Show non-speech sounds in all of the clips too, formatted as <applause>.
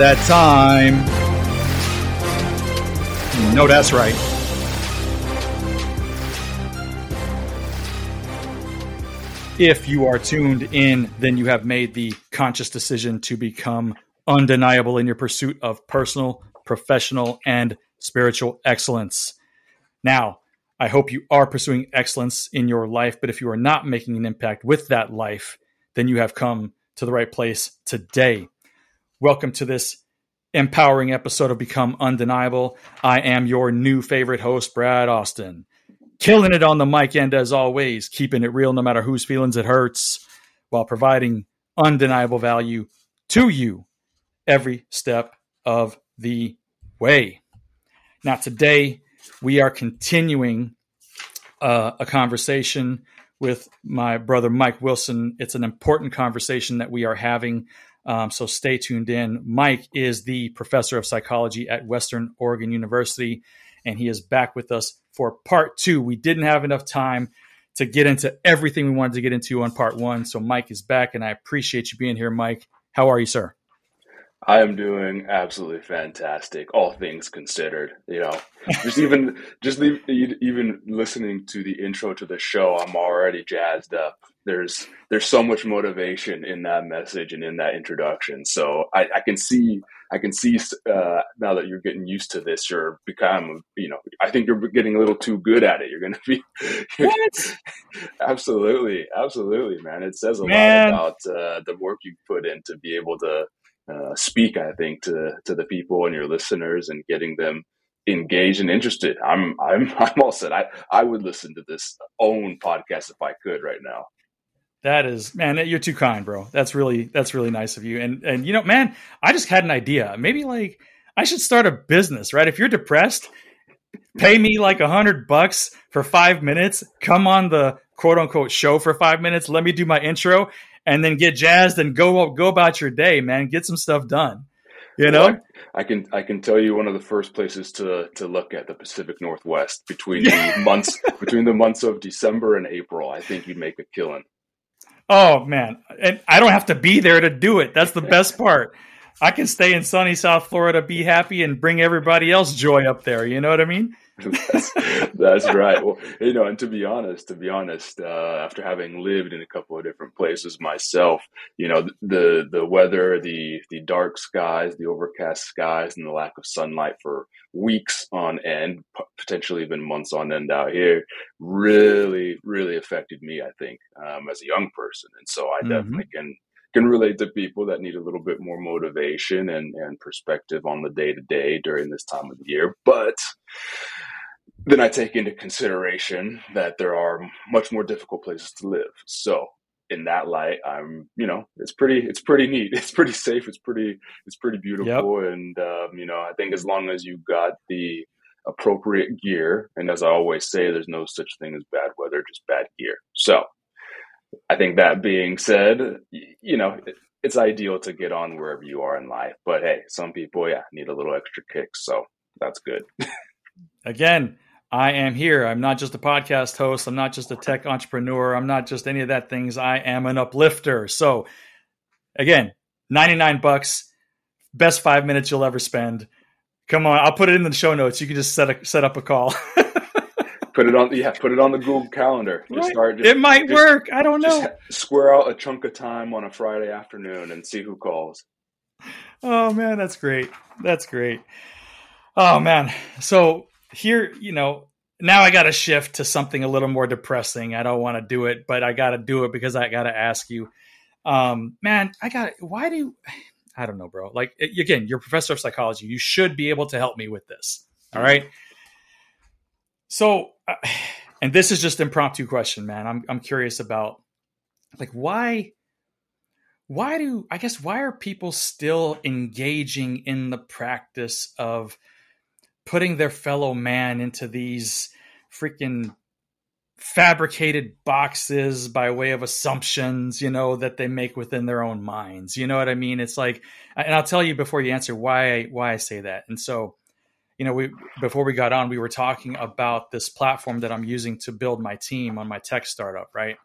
That time. No, that's right. If you are tuned in, then you have made the conscious decision to become undeniable in your pursuit of personal, professional, and spiritual excellence. Now, I hope you are pursuing excellence in your life, but if you are not making an impact with that life, then you have come to the right place today. Welcome to this empowering episode of Become Undeniable. I am your new favorite host, Brad Austin. Killing it on the mic end as always, keeping it real no matter whose feelings it hurts, while providing undeniable value to you every step of the way. Now, today we are continuing uh, a conversation with my brother Mike Wilson. It's an important conversation that we are having um, so stay tuned in. Mike is the professor of psychology at Western Oregon University, and he is back with us for part two. We didn't have enough time to get into everything we wanted to get into on part one. So Mike is back, and I appreciate you being here, Mike. How are you, sir? I am doing absolutely fantastic, all things considered. You know, just even <laughs> just even listening to the intro to the show, I'm already jazzed up. There's there's so much motivation in that message and in that introduction. So I, I can see I can see uh, now that you're getting used to this, you're become you know I think you're getting a little too good at it. You're going to be what? <laughs> absolutely, absolutely, man. It says a man. lot about uh, the work you put in to be able to uh, speak, I think, to to the people and your listeners and getting them engaged and interested. I'm I'm <laughs> I'm all set. I I would listen to this own podcast if I could right now. That is, man, you're too kind, bro. That's really that's really nice of you. And and you know, man, I just had an idea. Maybe like I should start a business, right? If you're depressed, pay me like a hundred bucks for five minutes. Come on the quote unquote show for five minutes. Let me do my intro, and then get jazzed and go go about your day, man. Get some stuff done. You know, well, I, I, can I can tell you one of the first places to to look at the Pacific Northwest between the <laughs> months between the months of December and April. I think you'd make a killing. Oh man, and I don't have to be there to do it. That's the best <laughs> part. I can stay in sunny South Florida, be happy, and bring everybody else joy up there. You know what I mean? <laughs> that's, that's right. Well, you know, and to be honest, to be honest, uh, after having lived in a couple of different places myself, you know, the the weather, the the dark skies, the overcast skies, and the lack of sunlight for weeks on end, potentially even months on end out here, really, really affected me. I think um, as a young person, and so I mm-hmm. definitely can can relate to people that need a little bit more motivation and, and perspective on the day to day during this time of the year. But then I take into consideration that there are much more difficult places to live. So in that light, I'm, you know, it's pretty, it's pretty neat. <laughs> It's pretty safe. It's pretty, it's pretty beautiful. Yep. And, um, you know, I think as long as you've got the appropriate gear, and as I always say, there's no such thing as bad weather, just bad gear. So I think that being said, you know, it's ideal to get on wherever you are in life. But hey, some people, yeah, need a little extra kick. So that's good. <laughs> Again, I am here. I'm not just a podcast host. I'm not just a tech entrepreneur. I'm not just any of that things. I am an uplifter. So again, 99 bucks, best five minutes you'll ever spend. Come on, I'll put it in the show notes. You can just set a, set up a call. <laughs> put it on, yeah, put it on the Google Calendar. Just right. start. Just, it might just, work. I don't know. Square out a chunk of time on a Friday afternoon and see who calls. Oh man, that's great. That's great. Oh man. So here, you know, now I got to shift to something a little more depressing. I don't want to do it, but I got to do it because I got to ask you, um, man, I got why do you, <sighs> I don't know, bro. Like again, you're professor of psychology. You should be able to help me with this. All right. So, uh, <sighs> and this is just impromptu question, man. I'm I'm curious about like why why do I guess why are people still engaging in the practice of putting their fellow man into these freaking fabricated boxes by way of assumptions, you know, that they make within their own minds. You know what I mean? It's like, and I'll tell you before you answer why I, why I say that. And so, you know, we before we got on, we were talking about this platform that I'm using to build my team on my tech startup, right?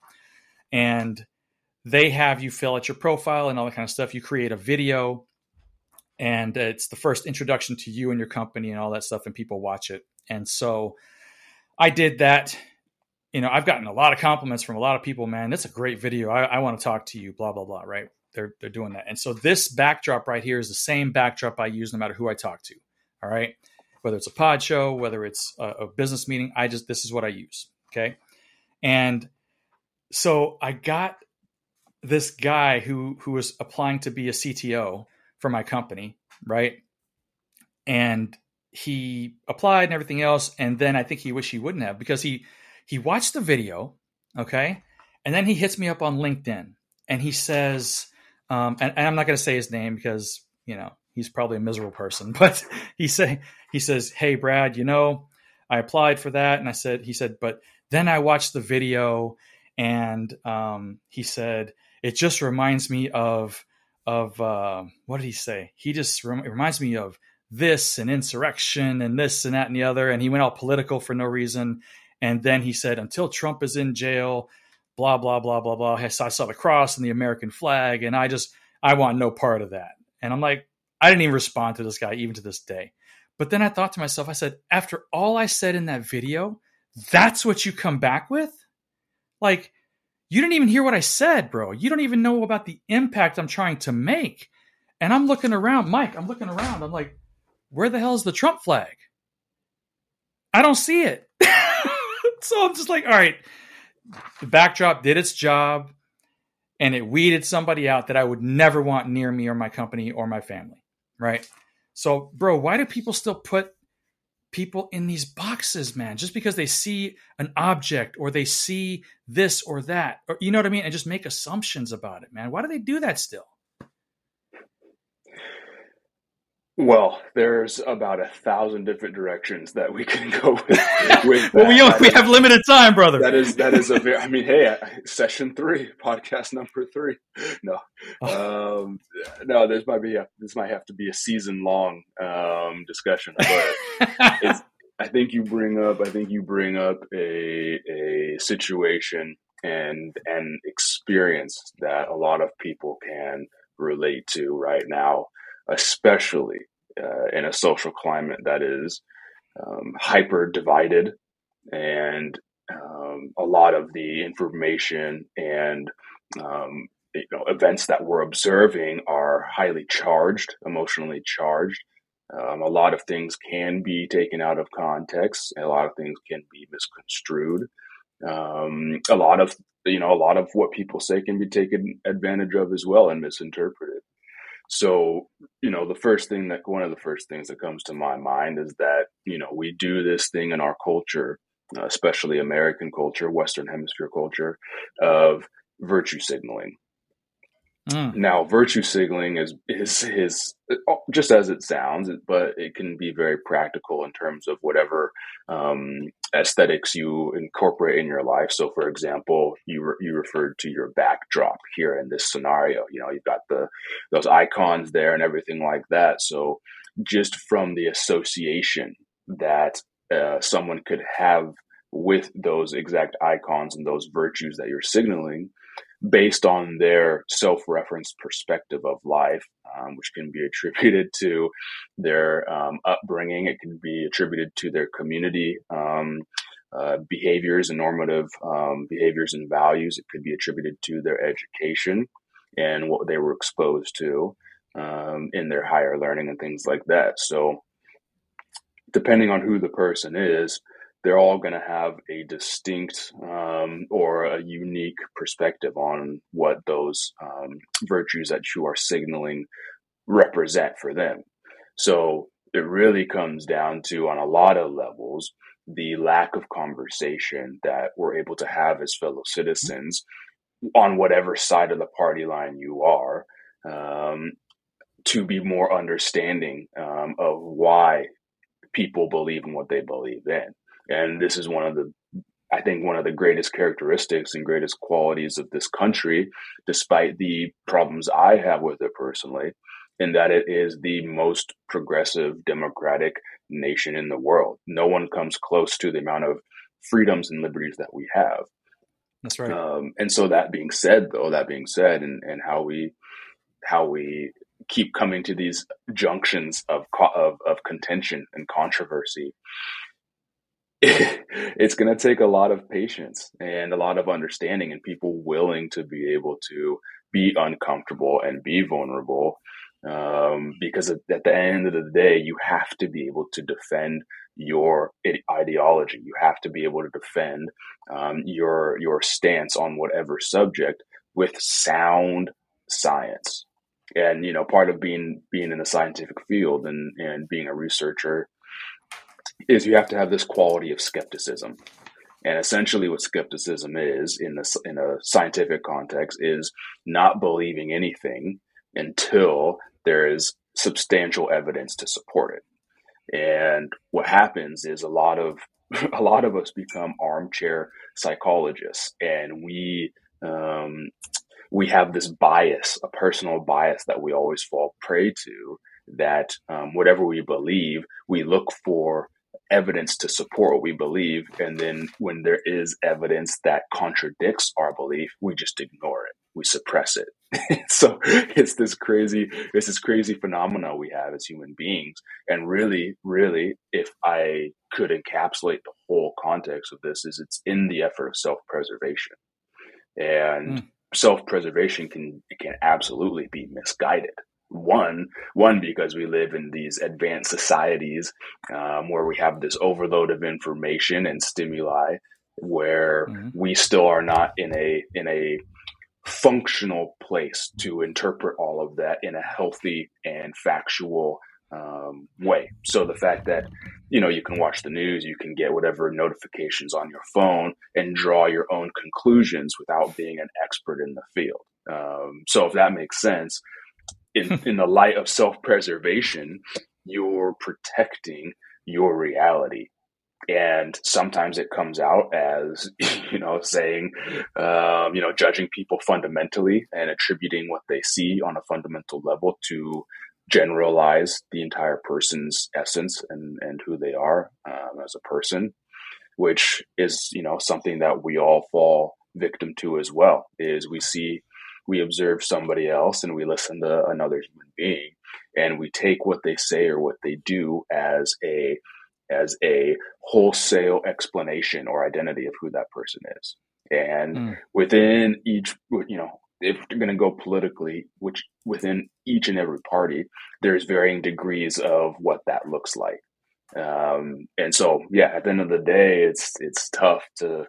And they have you fill out your profile and all that kind of stuff. You create a video, and it's the first introduction to you and your company and all that stuff, and people watch it. And so I did that. You know, I've gotten a lot of compliments from a lot of people. Man, that's a great video. I, I want to talk to you. Blah blah blah. Right? They're they're doing that. And so this backdrop right here is the same backdrop I use no matter who I talk to. All right, whether it's a pod show, whether it's a, a business meeting, I just this is what I use. Okay, and so I got this guy who who was applying to be a CTO for my company, right? And he applied and everything else, and then I think he wished he wouldn't have because he he watched the video, okay, and then he hits me up on LinkedIn and he says, um, and, and I'm not going to say his name because you know he's probably a miserable person, <laughs> but he say he says, "Hey Brad, you know, I applied for that," and I said, he said, but then I watched the video, and um, he said it just reminds me of of uh, what did he say? He just rem- reminds me of this and insurrection and this and that and the other. And he went all political for no reason. And then he said, until Trump is in jail, blah, blah, blah, blah, blah. I saw, I saw the cross and the American flag. And I just, I want no part of that. And I'm like, I didn't even respond to this guy, even to this day. But then I thought to myself, I said, after all I said in that video, that's what you come back with? Like, you didn't even hear what I said, bro. You don't even know about the impact I'm trying to make. And I'm looking around, Mike, I'm looking around. I'm like, where the hell is the Trump flag? I don't see it. <laughs> so I'm just like, all right, the backdrop did its job and it weeded somebody out that I would never want near me or my company or my family. Right. So, bro, why do people still put people in these boxes, man, just because they see an object or they see this or that, or you know what I mean, and just make assumptions about it, man? Why do they do that still? Well, there's about a thousand different directions that we can <laughs> go with. with well, we, we have limited time, brother. That is that is a very. I mean, hey, session three, podcast number three. No, oh. um, no, this might be a, this might have to be a season long um, discussion. But <laughs> I think you bring up. I think you bring up a a situation and an experience that a lot of people can relate to right now especially uh, in a social climate that is um, hyper divided and um, a lot of the information and um, you know events that we're observing are highly charged, emotionally charged. Um, a lot of things can be taken out of context. A lot of things can be misconstrued. Um, a lot of you know a lot of what people say can be taken advantage of as well and misinterpreted. So, you know, the first thing that one of the first things that comes to my mind is that, you know, we do this thing in our culture, especially American culture, Western Hemisphere culture, of virtue signaling. Mm. Now, virtue signaling is is is just as it sounds, but it can be very practical in terms of whatever um, aesthetics you incorporate in your life. So, for example, you re- you referred to your backdrop here in this scenario. You know, you've got the those icons there and everything like that. So, just from the association that uh, someone could have with those exact icons and those virtues that you're signaling based on their self-referenced perspective of life, um, which can be <laughs> attributed to their um, upbringing. It can be attributed to their community um, uh, behaviors and normative um, behaviors and values. It could be attributed to their education and what they were exposed to um, in their higher learning and things like that. So, depending on who the person is, they're all going to have a distinct um, or a unique perspective on what those um, virtues that you are signaling represent for them. So it really comes down to, on a lot of levels, the lack of conversation that we're able to have as fellow citizens on whatever side of the party line you are um, to be more understanding um, of why people believe in what they believe in. And this is one of the, I think, one of the greatest characteristics and greatest qualities of this country, despite the problems I have with it personally, in that it is the most progressive democratic nation in the world. No one comes close to the amount of freedoms and liberties that we have. That's right. Um, and so that being said, though, that being said, and, and how we how we keep coming to these junctions of of, of contention and controversy <laughs> it's going to take a lot of patience and a lot of understanding and people willing to be able to be uncomfortable and be vulnerable um, because at the end of the day you have to be able to defend your ideology. You have to be able to defend um, your your stance on whatever subject with sound science. And you know part of being being in the scientific field and and being a researcher is you have to have this quality of skepticism. And essentially, what skepticism is in the in a scientific context is not believing anything until there is substantial evidence to support it. And what happens is a lot of <laughs> a lot of us become armchair psychologists, and we um, we have this bias, a personal bias that we always fall prey to. That um, whatever we believe, we look for evidence to support what we believe. And then when there is evidence that contradicts our belief, we just ignore it. We suppress it. <laughs> so it's this crazy, it's this crazy phenomena we have as human beings. And really, really, if I could encapsulate the whole context of this, is it's in the effort of self-preservation. And mm. self-preservation can can absolutely be misguided one one because we live in these advanced societies um, where we have this overload of information and stimuli where mm-hmm. we still are not in a in a functional place to interpret all of that in a healthy and factual um, way. So the fact that you know you can watch the news, you can get whatever notifications on your phone, and draw your own conclusions without being an expert in the field. Um, so if that makes sense, in, <laughs> in the light of self preservation, you're protecting your reality. And sometimes it comes out as, <laughs> you know, saying, um, you know, judging people fundamentally and attributing what they see on a fundamental level to generalize the entire person's essence and, and who they are um, as a person, which is, you know, something that we all fall victim to as well, is we see we observe somebody else and we listen to another human being and we take what they say or what they do as a as a wholesale explanation or identity of who that person is and mm. within each you know if you're going to go politically which within each and every party there's varying degrees of what that looks like um, and so yeah at the end of the day it's it's tough to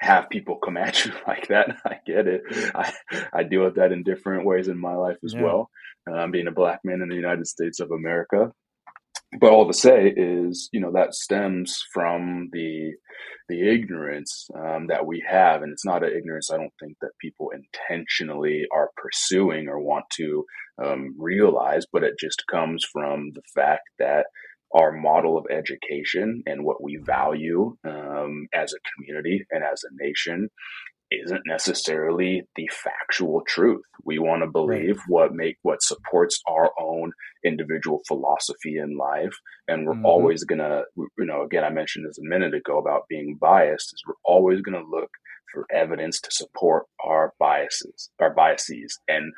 have people come at you <laughs> like that. I get it. I, I deal with that in different ways in my life as yeah. well. Um, being a black man in the United States of America. But all to say is, you know, that stems from the the ignorance um, that we have, and it's not an ignorance I don't think that people intentionally are pursuing or want to um, realize, but it just comes from the fact that our model of education and what we value um, as a community and as a nation isn't necessarily the factual truth. We want to believe right. what make what supports our own individual philosophy in life, and we're mm-hmm. always gonna, you know, again, I mentioned this a minute ago about being biased. Is we're always gonna look for evidence to support our biases, our biases, and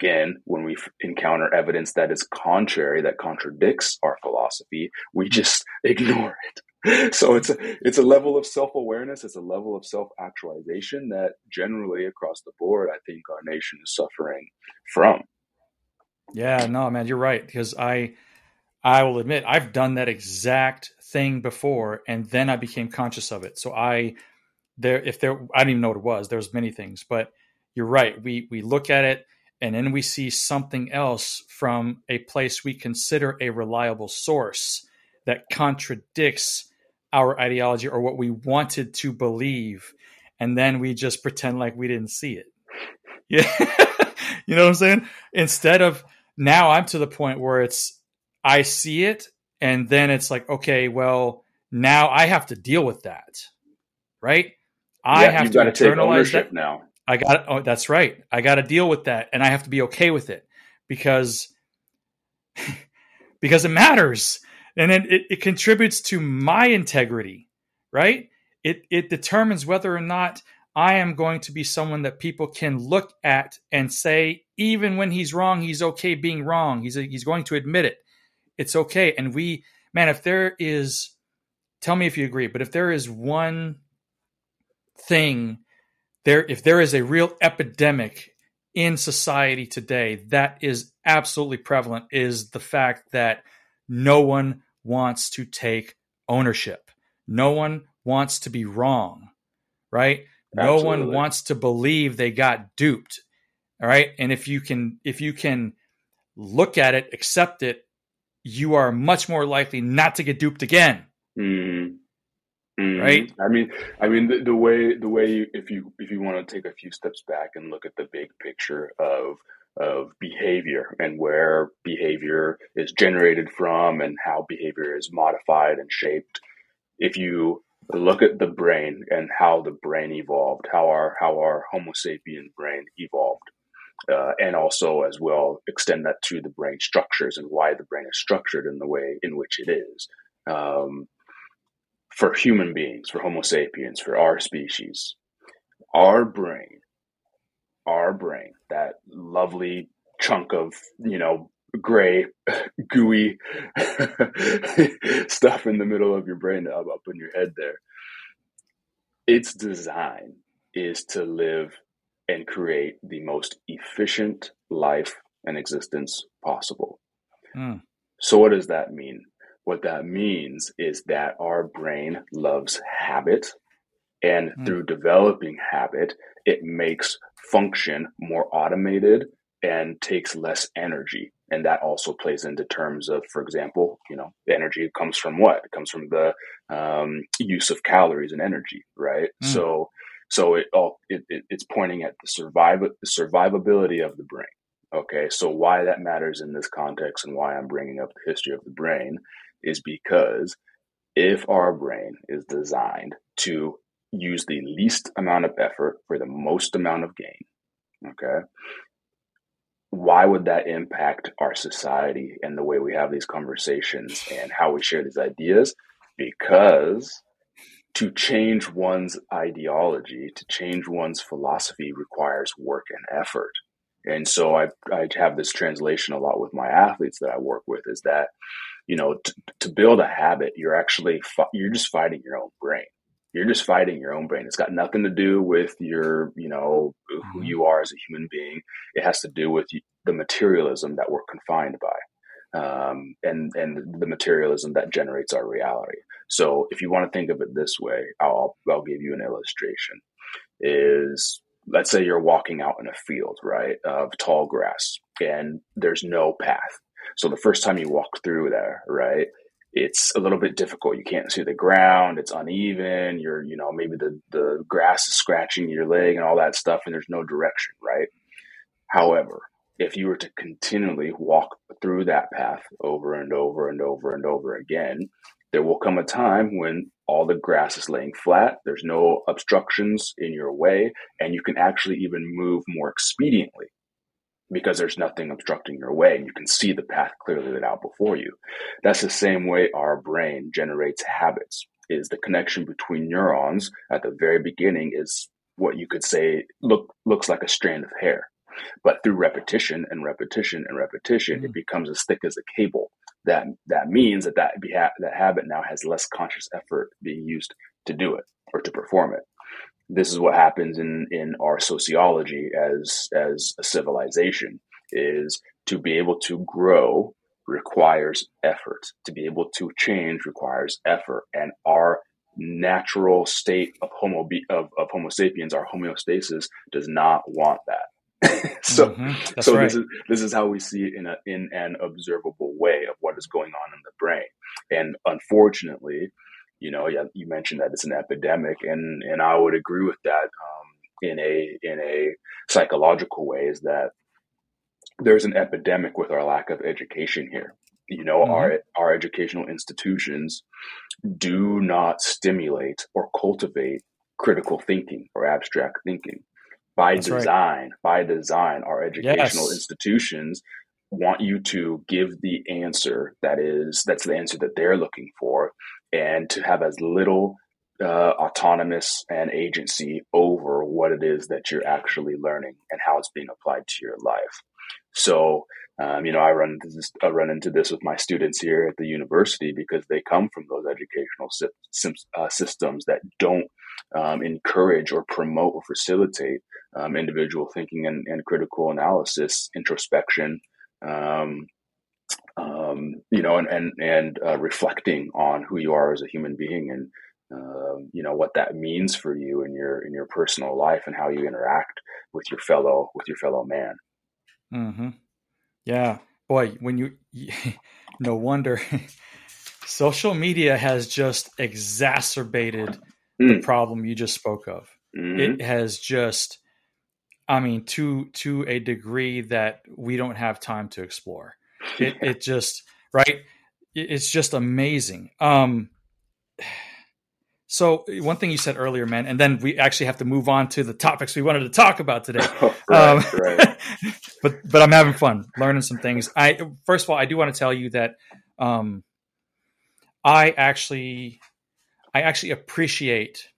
again, when we encounter evidence that is contrary, that contradicts our philosophy, we just <laughs> ignore it. So it's a it's a level of self awareness, it's a level of self actualization that generally across the board, I think our nation is suffering from. Yeah, no, man, you're right because I I will admit I've done that exact thing before, and then I became conscious of it. So I there if there I didn't even know what it was. There's many things, but you're right. We we look at it and then we see something else from a place we consider a reliable source that contradicts our ideology or what we wanted to believe and then we just pretend like we didn't see it. <laughs> Yeah. <laughs> You know what i'm saying? Instead of now i'm to the point where it's i see it and then it's like okay well now i have to deal with that right? I yeah, have to internalize that. now I got oh that's right. I got to deal with that and I have to be okay with it because <laughs> because it matters and it, it, it contributes to my integrity, right? It it determines whether or not I am going to be someone that people can look at and say, even when he's wrong, he's okay being wrong. He's, a, he's going to admit it. It's okay. And we, man, if there is, tell me if you agree, but if there is one thing there, if there is a real epidemic in society today that is absolutely prevalent, is the fact that no one wants to take ownership. No one wants to be wrong, right? Absolutely. No one wants to believe they got duped. All right. And if you can, if you can look at it, accept it, you are much more likely not to get duped again. Mm-hmm. Mm-hmm. Right. I mean, I mean the, the way the way you, if you if you want to take a few steps back and look at the big picture of of behavior and where behavior is generated from and how behavior is modified and shaped. If you look at the brain and how the brain evolved, how our how our Homo sapien brain evolved, uh, and also as well extend that to the brain structures and why the brain is structured in the way in which it is. Um, for human beings, for Homo sapiens, for our species, our brain, our brain, that lovely chunk of you know gray, <laughs> gooey <laughs> stuff in the middle of your brain up, up in your head there. Its design is to live and create the most efficient life and existence possible. Mm. So, what does that mean? What that means is that our brain loves habit, and mm. through developing habit, it makes function more automated and takes less energy and that also plays into terms of for example you know the energy comes from what it comes from the um, use of calories and energy right mm. so so it all it, it, it's pointing at the survive the survivability of the brain okay so why that matters in this context and why i'm bringing up the history of the brain is because if our brain is designed to use the least amount of effort for the most amount of gain okay why would that impact our society and the way we have these conversations and how we share these ideas? Because to change one's ideology, to change one's philosophy requires work and effort. And so I, I have this translation a lot with my athletes that I work with is that, you know, t- to build a habit, you're actually, fi- you're just fighting your own brain you're just fighting your own brain. It's got nothing to do with your, you know, who mm-hmm. you are as a human being. It has to do with the materialism that we're confined by, um, and and the materialism that generates our reality. So, if you want to think of it this way, I'll I'll give you an illustration. Is let's say you're walking out in a field, right, of tall grass, and there's no path. So the first time you walk through there, right, it's a little bit difficult. You can't see the ground. It's uneven. You're, you know, maybe the, the grass is scratching your leg and all that stuff, and there's no direction, right? However, if you were to continually walk through that path over and over and over and over again, there will come a time when all the grass is laying flat, there's no obstructions in your way, and you can actually even move more expediently because there's nothing obstructing your way and you can see the path clearly laid out before you. That's the same way our brain generates habits is the connection between neurons at the very beginning is what you could say look looks like a strand of hair. But through repetition and repetition and repetition, mm-hmm. it becomes as thick as a cable. That that means that that, beha- that habit now has less conscious effort being used to do it or to perform it this is what happens in in our sociology as as a civilization is to be able to grow requires effort to be able to change requires effort and our natural state of homo of, of homo sapiens our homeostasis does not want that <laughs> so mm-hmm. so right. this is this is how we see it in a in an observable way of what is going on in the brain and unfortunately you know, you mentioned that it's an epidemic, and and I would agree with that um, in a in a psychological way. Is that there's an epidemic with our lack of education here. You know, mm-hmm. our our educational institutions do not stimulate or cultivate critical thinking or abstract thinking. By That's design, right. by design, our educational yes. institutions want you to give the answer that is that's the answer that they're looking for and to have as little uh, autonomous and agency over what it is that you're actually learning and how it's being applied to your life. So, um, you know, I run into this, I run into this with my students here at the university because they come from those educational sy- uh, systems that don't um, encourage or promote or facilitate um, individual thinking and, and, critical analysis, introspection, um, you know, and and and uh, reflecting on who you are as a human being and um, you know what that means for you in your in your personal life and how you interact with your fellow with your fellow man. Mm-hmm. Yeah, boy, when you <laughs> no wonder <laughs> social media has just exacerbated mm. the problem you just spoke of. Mm-hmm. It has just I mean to to a degree that we don't have time to explore. <laughs> It it just right it's just amazing. Um so one thing you said earlier, man, and then we actually have to move on to the topics we wanted to talk about today. Oh, <laughs> right, um, right. <laughs> but but I'm having fun learning some things. I first of all, I do want to tell you that um, I actually I actually appreciate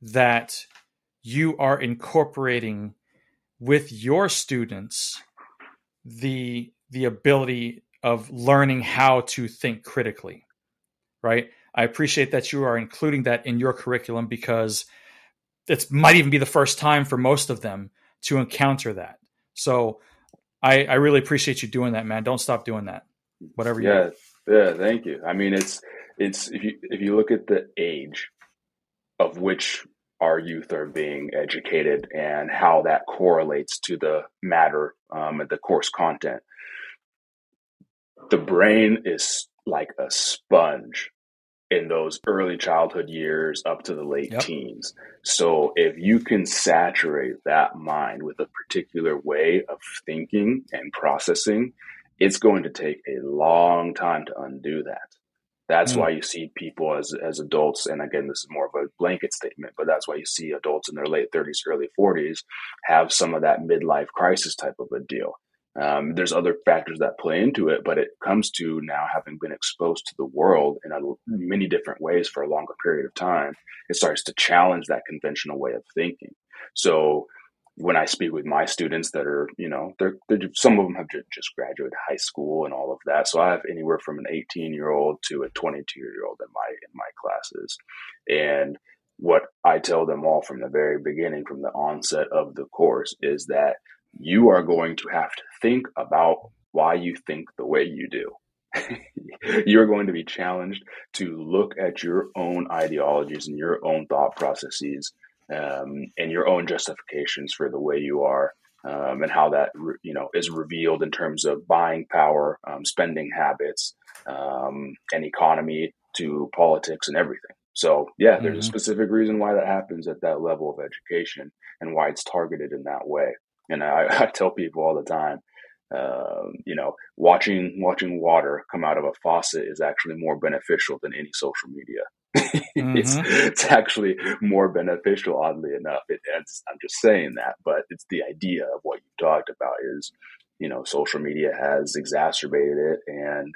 that you are incorporating with your students the the ability of learning how to think critically, right? I appreciate that you are including that in your curriculum because it might even be the first time for most of them to encounter that. So I, I really appreciate you doing that, man. Don't stop doing that. Whatever Yeah, do. yeah, thank you. I mean it's it's if you if you look at the age of which our youth are being educated and how that correlates to the matter um, and the course content. The brain is like a sponge in those early childhood years up to the late yep. teens. So if you can saturate that mind with a particular way of thinking and processing, it's going to take a long time to undo that. That's mm. why you see people as as adults, and again, this is more of a blanket statement, but that's why you see adults in their late 30s, early 40s have some of that midlife crisis type of a deal. Um, there's other factors that play into it, but it comes to now having been exposed to the world in a, many different ways for a longer period of time. It starts to challenge that conventional way of thinking. So when I speak with my students that are, you know, they're, they're some of them have just graduated high school and all of that. So I have anywhere from an 18 year old to a 22 year old in my in my classes, and what I tell them all from the very beginning, from the onset of the course, is that you are going to have to think about why you think the way you do. <laughs> You're going to be challenged to look at your own ideologies and your own thought processes um, and your own justifications for the way you are. Um, and how that you know is revealed in terms of buying power, um, spending habits, um, and economy to politics and everything. So yeah, there's mm-hmm. a specific reason why that happens at that level of education and why it's targeted in that way. And I, <laughs> I tell people all the time, um, you know, watching watching water come out of a faucet is actually more beneficial than any social media. <laughs> mm-hmm. it's, it's actually more beneficial, oddly enough. It, I'm just saying that, but it's the idea of what you talked about is, you know, social media has exacerbated it and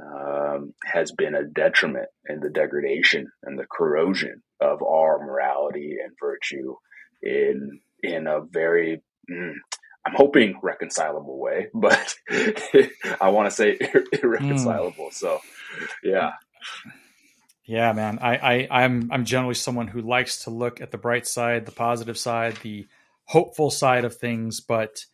um, has been a detriment in the degradation and the corrosion of our morality and virtue in in a very mm, I'm hoping reconcilable way, <laughs> but I want to say irreconcilable. Mm. So, yeah. Yeah, man. I, I I'm I'm generally someone who likes to look at the bright side, the positive side, the hopeful side of things, but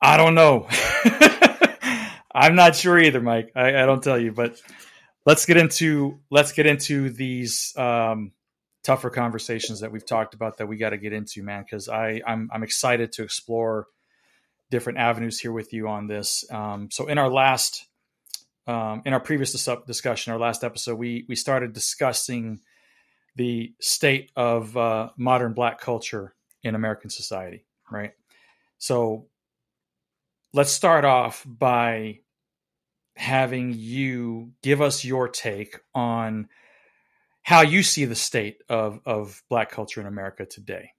I don't know. <laughs> I'm not sure either, Mike. I, I, don't tell you, but let's get into let's get into these um, tougher conversations that we've talked about that we got to get into, man. Because I I'm I'm excited to explore different avenues here with you on this. Um, so in our last um, in our previous dis- discussion, our last episode, we we started discussing the state of uh, modern Black culture in American society, right? So let's start off by having you give us your take on how you see the state of, of black culture in America today.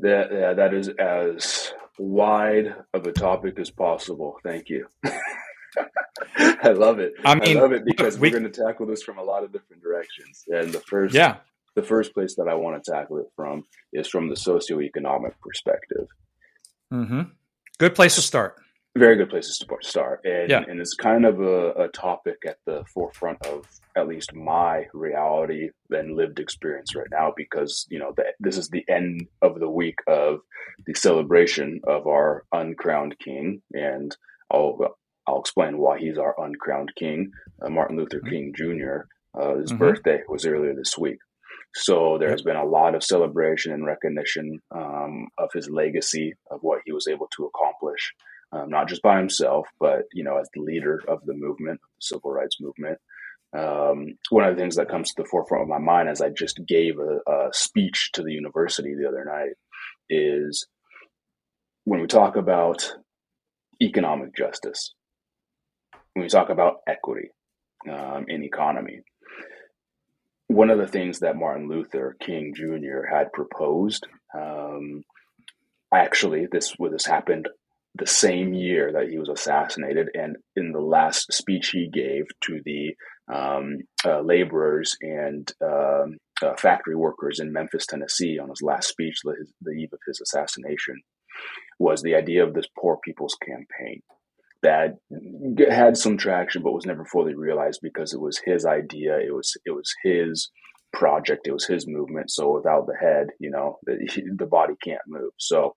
That that is as wide of a topic as possible. Thank you. <laughs> I love it. I mean, I love it because we, we're going to tackle this from a lot of different directions. And the first, yeah, the first place that I want to tackle it from is from the socioeconomic perspective. Mm-hmm. Good place to start. Very good places to start, and yeah. and it's kind of a, a topic at the forefront of at least my reality and lived experience right now because you know that this is the end of the week of the celebration of our uncrowned king, and I'll I'll explain why he's our uncrowned king, uh, Martin Luther mm-hmm. King Jr. Uh, his mm-hmm. birthday was earlier this week. So there's been a lot of celebration and recognition um, of his legacy, of what he was able to accomplish, um, not just by himself, but you know, as the leader of the movement, the civil rights movement. Um, one of the things that comes to the forefront of my mind as I just gave a, a speech to the university the other night is when we talk about economic justice, when we talk about equity um, in economy, one of the things that Martin Luther King Jr. had proposed, um, actually, this this happened the same year that he was assassinated, and in the last speech he gave to the um, uh, laborers and uh, uh, factory workers in Memphis, Tennessee, on his last speech, the, the eve of his assassination, was the idea of this poor people's campaign that had some traction but was never fully realized because it was his idea it was it was his project it was his movement. So without the head you know the, <laughs> the body can't move. So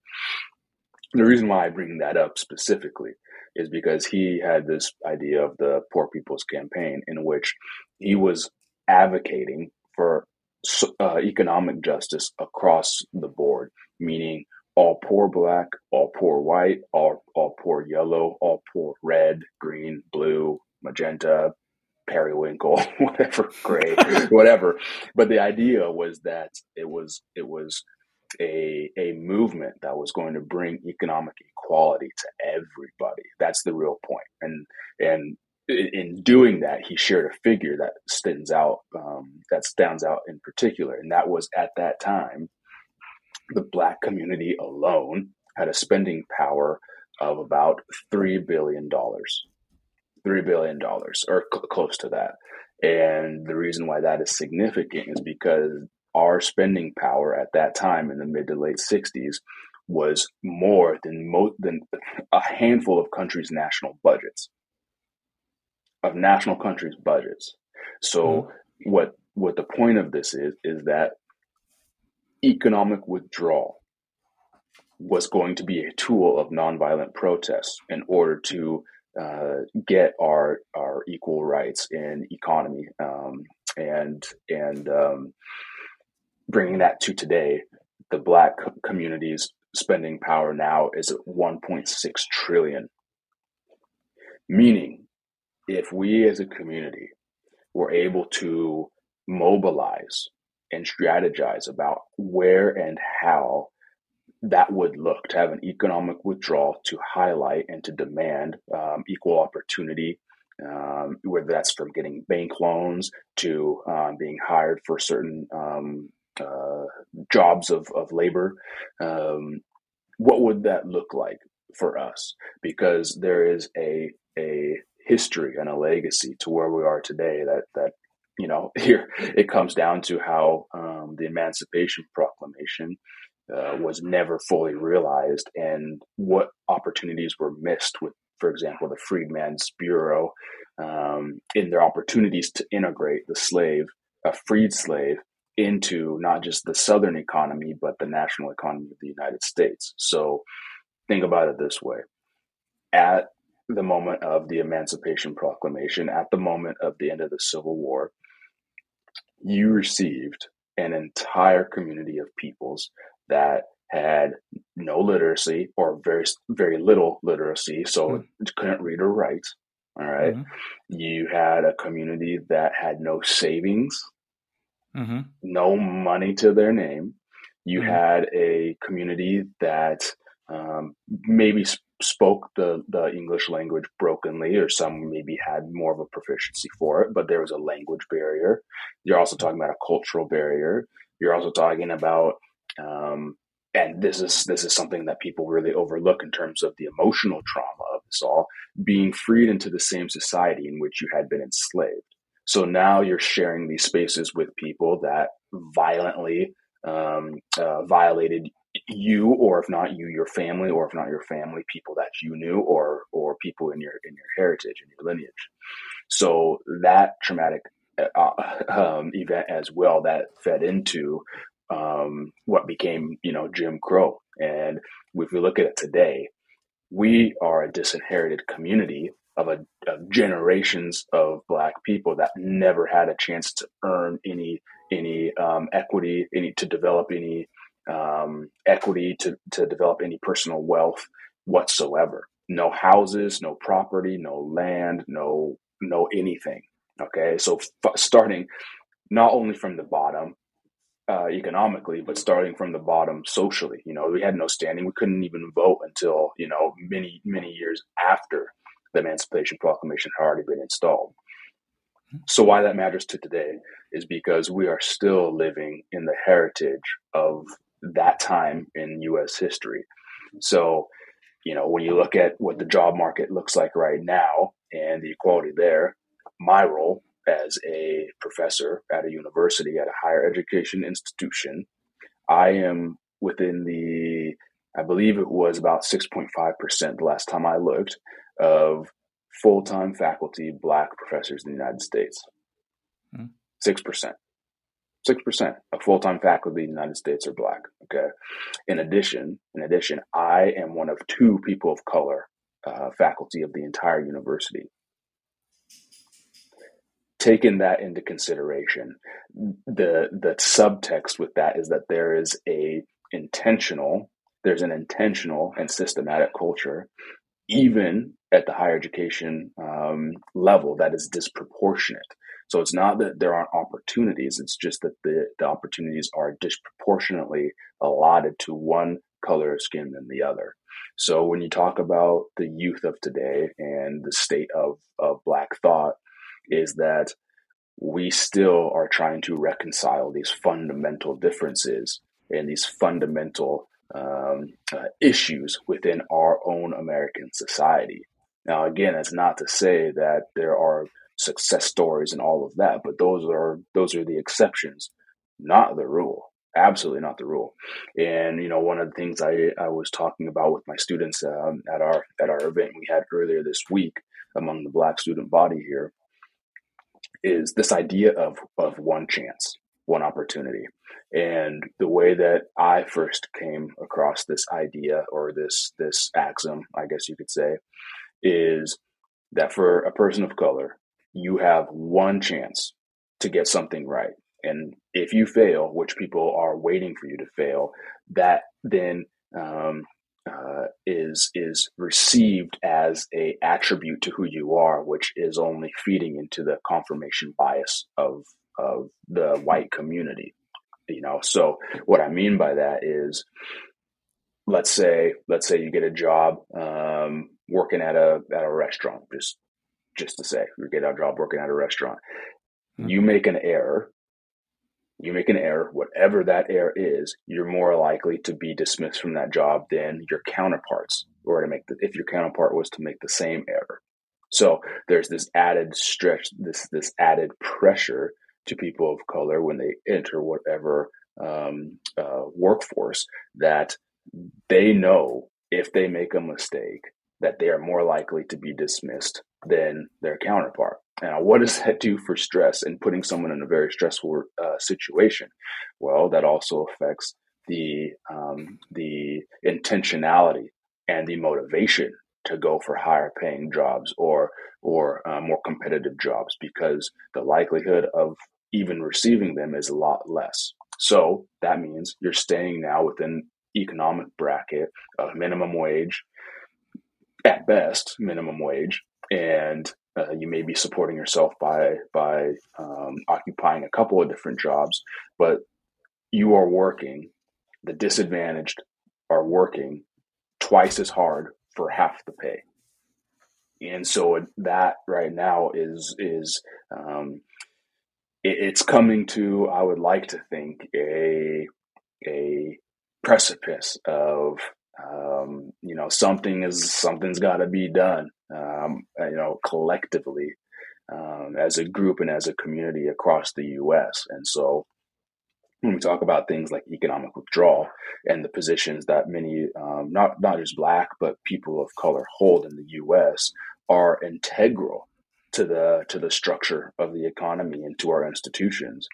the reason why i bring that up specifically is because he had this idea of the poor people's campaign in which he was advocating for uh, economic justice across the board meaning all poor black, all poor white, all, all poor yellow, all poor red, green, blue, magenta, periwinkle, <laughs> whatever, gray, <laughs> whatever. But the idea was that it was it was a a movement that was going to bring economic equality to everybody. That's the real point. And and in doing that, he shared a figure that stands out um, that stands out in particular, and that was at that time the black community alone had a spending power of about $3 billion. $3 billion or cl- close to that. And the reason why that is significant is because our spending power at that time in the mid to late 60s was more than mo- than a handful of countries' national budgets of national countries' budgets. So mm-hmm. what what the point of this is is that economic withdrawal was going to be a tool of nonviolent protest in order to uh, get our our equal rights in economy um, and and um, bringing that to today, the black community's spending power now is at 1.6 trillion. Meaning, if we as a community were able to mobilize and strategize about where and how that would look to have an economic withdrawal to highlight and to demand um, equal opportunity, um, whether that's from getting bank loans to um, being hired for certain um, uh, jobs of, of labor. Um, what would that look like for us? Because there is a a history and a legacy to where we are today that that you know, <laughs> here it comes down to how um, the Emancipation Proclamation uh, was never fully realized and what opportunities were missed with, for example, the Freedmen's Bureau um, in their opportunities to integrate the slave, a freed slave, into not just the Southern economy, but the national economy of the United States. So think about it this way. At the moment of the Emancipation Proclamation, at the moment of the end of the Civil War, you received an entire community of peoples that had no literacy or very very little literacy, so mm couldn't read or write. All right? mm-hmm. you had a community that had no savings, mm-hmm. no money to their name. You mm-hmm. had a community that um, maybe spoke the, the English language brokenly, or some maybe had more of a proficiency for it, but there was a language barrier. You're also talking about a cultural barrier. You're also talking about, um, and this is this is something that people really overlook in terms of the emotional trauma of this all being freed into the same society in which you had been enslaved. So now you're sharing these spaces with people that violently um, uh, violated you, or if not you, your family, or if not your family, people that you knew, or or people in your in your heritage and your lineage. So that traumatic uh, um, event as well that fed into um, what became you know Jim Crow. And if we look at it today, we are a disinherited community of, a, of generations of black people that never had a chance to earn any any um, equity, any to develop any um, equity, to to develop any personal wealth whatsoever. No houses, no property, no land, no no anything. Okay, so f- starting not only from the bottom uh, economically, but starting from the bottom socially. You know, we had no standing. We couldn't even vote until you know many many years after the Emancipation Proclamation had already been installed. Hmm. So why that matters to today is because we are still living in the heritage of that time in U.S. history. So, you know, when you look at what the job market looks like right now and the equality there, my role as a professor at a university, at a higher education institution, I am within the, I believe it was about 6.5% the last time I looked, of full time faculty black professors in the United States. Hmm. 6%. 6% of full time faculty in the United States are black. Okay. In addition, in addition, I am one of two people of color uh, faculty of the entire university taking that into consideration, the the subtext with that is that there is a intentional, there's an intentional and systematic culture, even at the higher education um, level, that is disproportionate. So it's not that there aren't opportunities; it's just that the the opportunities are disproportionately allotted to one color of skin than the other. So when you talk about the youth of today and the state of of black thought is that we still are trying to reconcile these fundamental differences and these fundamental um, uh, issues within our own American society. Now, again, that's not to say that there are success stories and all of that, but those are those are the exceptions, not the rule. Absolutely not the rule. And you know, one of the things I, I was talking about with my students um, at our at our event we had earlier this week among the Black student body here is this idea of of one chance, one opportunity. And the way that I first came across this idea or this this axiom, I guess you could say, is that for a person of color, you have one chance to get something right. And if you fail, which people are waiting for you to fail, that then um, uh, is is received as a attribute to who you are, which is only feeding into the confirmation bias of of the white community. You know, so what I mean by that is, let's say let's say you get a job um, working at a at a restaurant, just just to say you get a job working at a restaurant, mm-hmm. you make an error you make an error, whatever that error is, you're more likely to be dismissed from that job than your counterparts or to make the, if your counterpart was to make the same error. So there's this added stretch, this this added pressure to people of color when they enter whatever um, uh, workforce that they know if they make a mistake that they are more likely to be dismissed than their counterpart. Now, what does that do for stress and putting someone in a very stressful uh, situation? Well, that also affects the um, the intentionality and the motivation to go for higher paying jobs or or uh, more competitive jobs because the likelihood of even receiving them is a lot less. So that means you're staying now within economic bracket of minimum wage, at best minimum wage, and uh, you may be supporting yourself by by um, occupying a couple of different jobs, but you are working. The disadvantaged are working twice as hard for half the pay, and so that right now is is um, it, it's coming to. I would like to think a a precipice of um, you know, something is something's got to be done. Um, you know, collectively, um, as a group and as a community across the U.S. And so, when we talk about things like economic withdrawal and the positions that many, um, not not just Black but people of color hold in the U.S. are integral to the to the structure of the economy and to our institutions.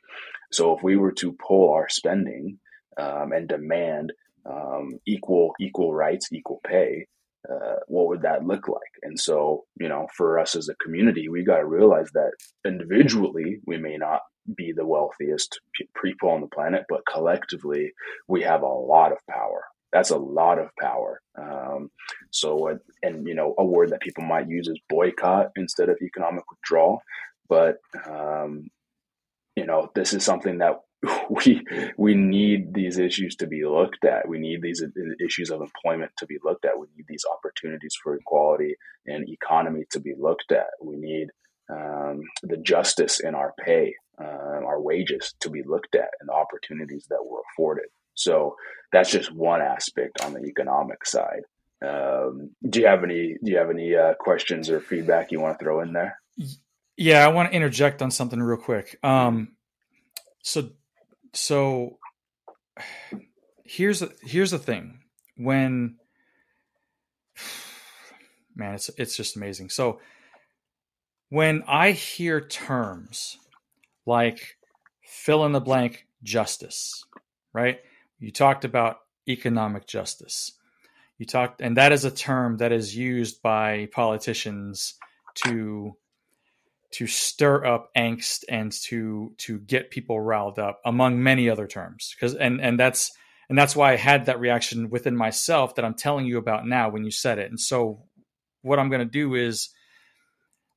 So, if we were to pull our spending um, and demand um, equal equal rights, equal pay, uh, what would that look like? And so, you know, for us as a community, we got to realize that individually we may not be the wealthiest people on the planet, but collectively we have a lot of power. That's a lot of power. Um, so, uh, and you know, a word that people might use is boycott instead of economic withdrawal. But um, you know, this is something that <laughs> we we need these issues to be looked at. We need these issues of employment to be looked at. We need these opportunities for equality and economy to be looked at. We need um, the justice in our pay, uh, our wages to be looked at, and the opportunities that we're afforded. So that's just one aspect on the economic side. Um, do you have any Do you have any uh, questions or feedback you want to throw in there? Yeah, I want to interject on something real quick. Um, so so here's here's the thing. When man it's it's just amazing. So when i hear terms like fill in the blank justice right? You talked about economic justice. You talked and that is a term that is used by politicians to to stir up angst and to to get people riled up among many other terms. Because and and that's and that's why I had that reaction within myself that I'm telling you about now when you said it. And so what I'm going to do is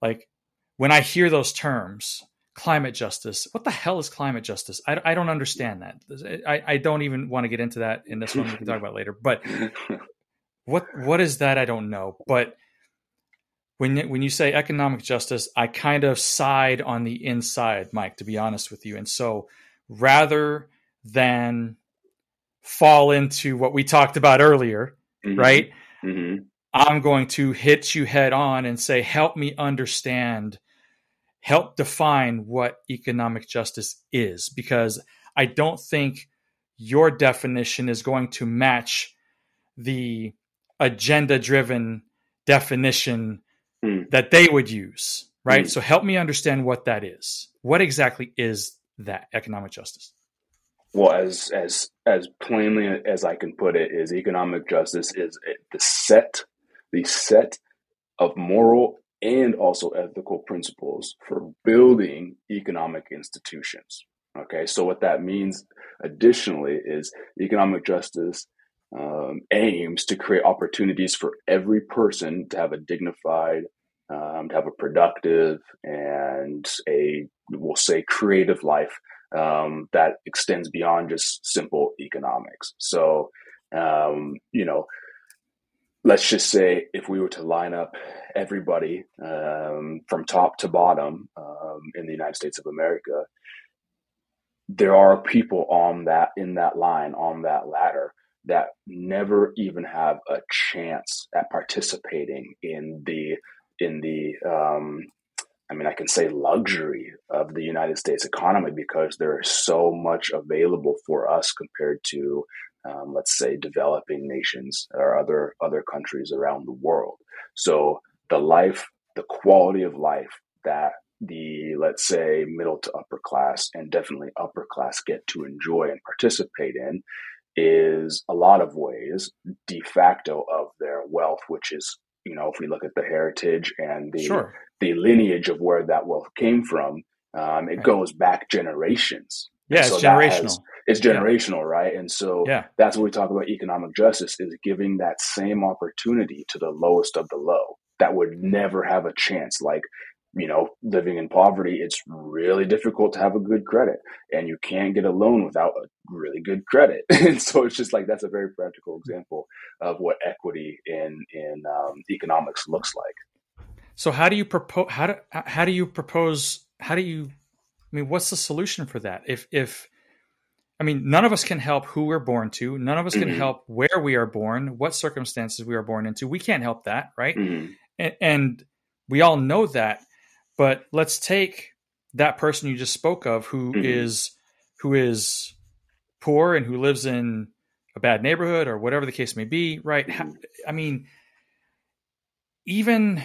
like when I hear those terms climate justice what the hell is climate justice? I, I don't understand that. I, I don't even want to get into that in this one we can talk about later but <laughs> what what is that? I don't know. But when when you say economic justice, I kind of side on the inside, Mike, to be honest with you. And so rather than fall into what we talked about earlier, mm-hmm. right? Mm-hmm. I'm going to hit you head on and say, help me understand, help define what economic justice is, because I don't think your definition is going to match the agenda driven definition mm. that they would use, right? Mm. So help me understand what that is. What exactly is that economic justice? Well, as as as plainly as I can put it, is economic justice is the set the set of moral and also ethical principles for building economic institutions. Okay, so what that means additionally is economic justice um, aims to create opportunities for every person to have a dignified, um, to have a productive and a, we'll say, creative life um, that extends beyond just simple economics. So, um, you know, let's just say if we were to line up everybody um, from top to bottom um, in the United States of America, there are people on that in that line on that ladder that never even have a chance at participating in the in the um, I mean, I can say luxury of the United States economy because there is so much available for us compared to, um, let's say, developing nations or other other countries around the world. So the life, the quality of life that the let's say middle to upper class and definitely upper class get to enjoy and participate in is a lot of ways de facto of their wealth, which is, you know, if we look at the heritage and the sure. the lineage of where that wealth came from, um, it right. goes back generations. Yeah, so it's generational. Has, it's generational, yeah. right? And so yeah. that's what we talk about economic justice is giving that same opportunity to the lowest of the low that would never have a chance. Like you know, living in poverty, it's really difficult to have a good credit and you can't get a loan without a really good credit. <laughs> and so it's just like, that's a very practical example of what equity in, in um, economics looks like. So how do you propose, how do, how do you propose, how do you, I mean, what's the solution for that? If, if, I mean, none of us can help who we're born to. None of us can Mhm. help where we are born, what circumstances we are born into. We can't help that, right? Mhm. and, and we all know that but let's take that person you just spoke of who is Mhm. who is poor and who lives in a bad neighborhood or whatever the case may be right How- i mean even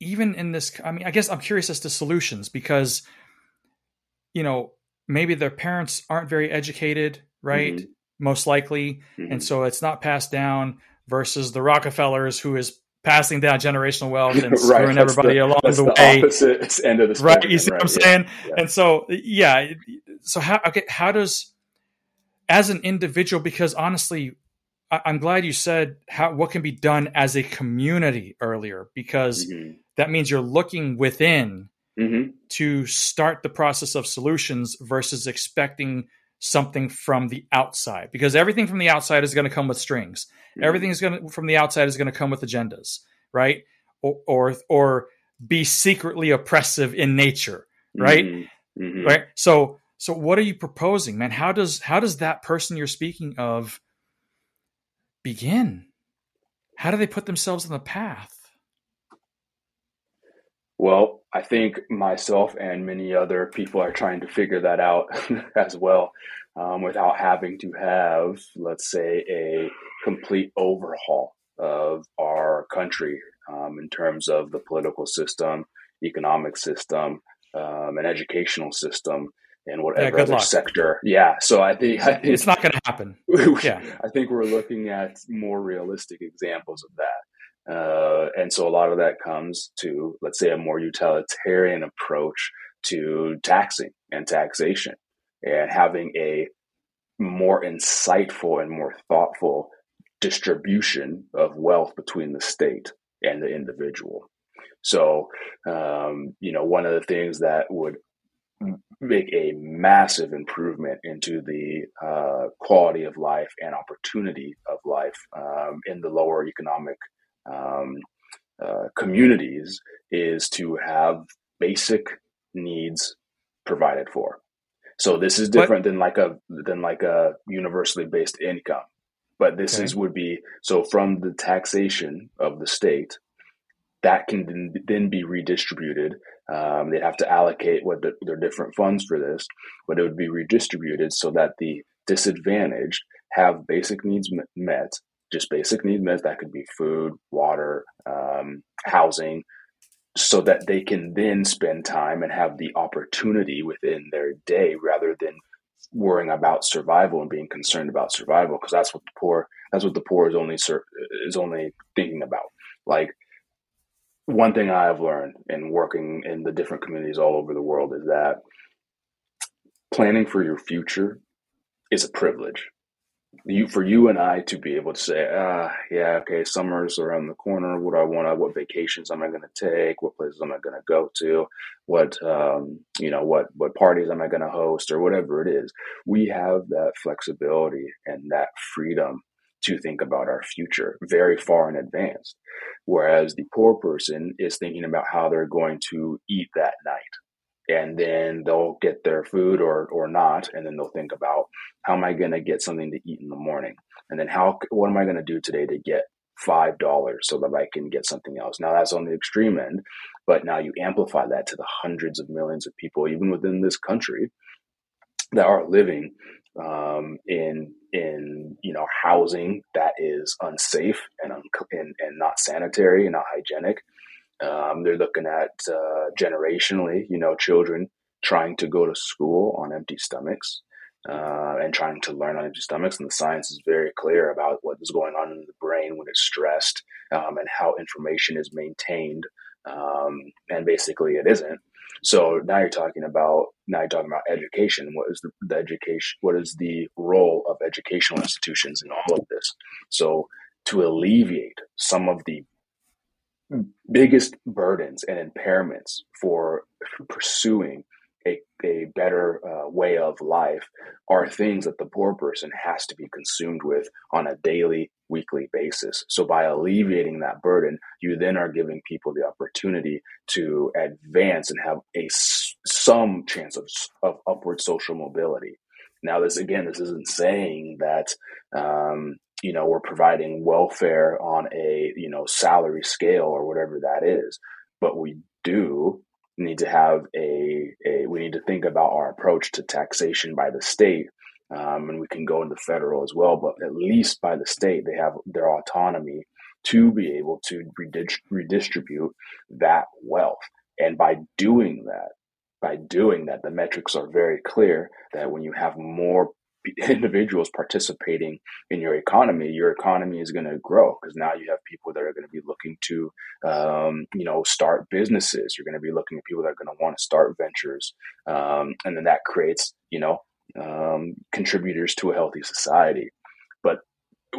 even in this i mean i guess i'm curious as to solutions because you know maybe their parents aren't very educated right Mhm. most likely Mhm. and so it's not passed down versus the Rockefellers who is passing down generational wealth and <laughs> Right, screwing everybody the, along the the way. opposite end of the Right, you see what I'm right, yeah. saying? yeah. And so, yeah. So how okay, how does as an individual? Because honestly, I, I'm glad you said how what can be done as a community earlier, because Mhm. that means you're looking within Mhm. to start the process of solutions versus expecting something from the outside because everything from the outside is going to come with strings. Mhm. everything is going to from the outside is going to come with agendas right? Or or, or be secretly oppressive in nature right? Mhm. Mhm. right? So so what are you proposing man? How does how does that person you're speaking of begin? How do they put themselves on the path? Well, I think myself and many other people are trying to figure that out <laughs> as well, um, without having to have, let's say, a complete overhaul of our country um, in terms of the political system, economic system, um, and educational system, and whatever good other luck. sector. Yeah. So I think I think it's not going to happen <laughs> Yeah. I think we're looking at more realistic examples of that. Uh, and so a lot of that comes to, let's say, a more utilitarian approach to taxing and taxation and having a more insightful and more thoughtful distribution of wealth between the state and the individual. So, um, you know, one of the things that would make a massive improvement into the uh, quality of life and opportunity of life um, in the lower economic um, uh, communities is to have basic needs provided for. So this is different than like a than like a universally based income, but this Okay. is would be so from the taxation of the state that can then- then be redistributed um, they'd have to allocate what the, their different funds for this, but it would be redistributed so that the disadvantaged have basic needs met, just basic needs met. That could be food, water, um, housing, so that they can then spend time and have the opportunity within their day rather than worrying about survival and being concerned about survival because that's what the poor that's what the poor is only ser- is only thinking about like one thing I have learned in working in the different communities all over the world is that planning for your future is a privilege. You for you and I to be able to say, ah, yeah, okay, summer's around the corner. What do I want? What vacations am I going to take? What places am I going to go to? What um, you know, what what parties am I going to host or whatever it is? We have that flexibility and that freedom to think about our future very far in advance. Whereas the poor person is thinking about how they're going to eat that night. And then they'll get their food or, or not. And then they'll think about how am I going to get something to eat in the morning? And then how, what am I going to do today to get $5 so that I can get something else? Now that's on the extreme end, but now you amplify that to the hundreds of millions of people, even within this country that are living um, in in you know housing that is unsafe and un- and, and not sanitary and not hygienic. Um, they're looking at uh, generationally, you know, children trying to go to school on empty stomachs uh, and trying to learn on empty stomachs. And the science is very clear about what is going on in the brain when it's stressed um, and how information is maintained. Um, and basically, it isn't. So now you're talking about now you're talking about education. What is the, the education? What is the role of educational institutions in all of this? So to alleviate some of the biggest burdens and impairments for pursuing a, a better uh, way of life are things that the poor person has to be consumed with on a daily, weekly basis. So by alleviating that burden, you then are giving people the opportunity to advance and have a some chance of, of upward social mobility. Now, this again, this isn't saying that um, you know we're providing welfare on a you know salary scale or whatever that is, but we do need to have a, a we need to think about our approach to taxation by the state. Um, and we can go into federal as well but at least by the state they have their autonomy to be able to redistribute that wealth. And by doing that by doing that the metrics are very clear that when you have more <laughs> individuals participating in your economy, your economy is going to grow because now you have people that are going to be looking to, um, you know, start businesses. You're going to be looking at people that are going to want to start ventures, um, and then that creates, you know, um, contributors to a healthy society. But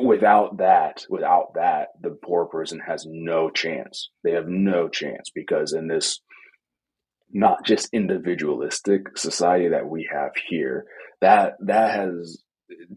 without that, without that, the poor person has no chance. They have no chance because in this not just individualistic society that we have here. That that has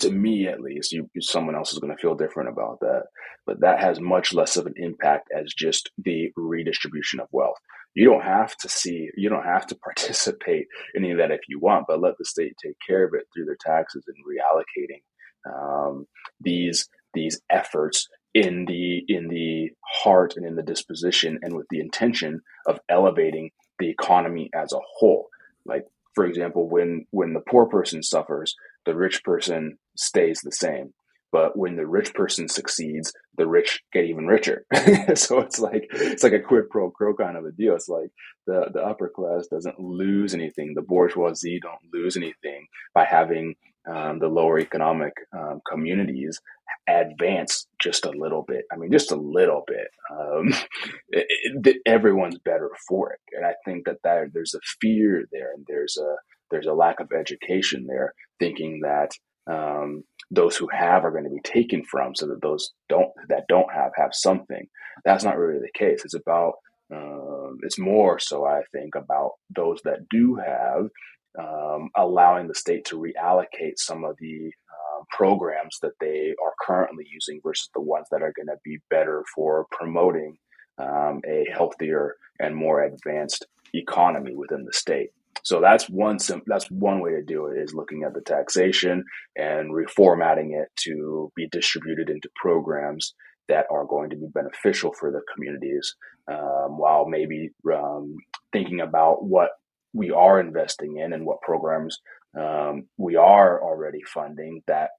to me at least you someone else is going to feel different about that but that has much less of an impact as just the redistribution of wealth. You don't have to see you don't have to <laughs> participate in any of that if you want but let the state take care of it through their taxes and reallocating um, these these efforts in the in the heart and in the disposition and with the intention of elevating the economy as a whole like for example, when when the poor person suffers, the rich person stays the same. But when the rich person succeeds, the rich get even richer. <laughs> so it's like it's like a quid pro quo kind of a deal. It's like the the upper class doesn't lose anything. The bourgeoisie don't lose anything by having um, the lower economic um, communities advance just a little bit. I mean, just a little bit. Um, <laughs> it, it, everyone's better for it, and I think that, that there's a fear there, and there's a there's a lack of education there, thinking that um, those who have are going to be taken from, so that those don't that don't have have something. That's not really the case. It's about um, it's more so I think about those that do have um, allowing the state to reallocate some of the uh, programs that they are currently using versus the ones that are going to be better for promoting um, a healthier and more advanced economy within the state. So that's one sim- that's one way to do it is looking at the taxation and reformatting it to be distributed into programs that are going to be beneficial for the communities, um, while maybe um, thinking about what we are investing in and what programs um, we are already funding that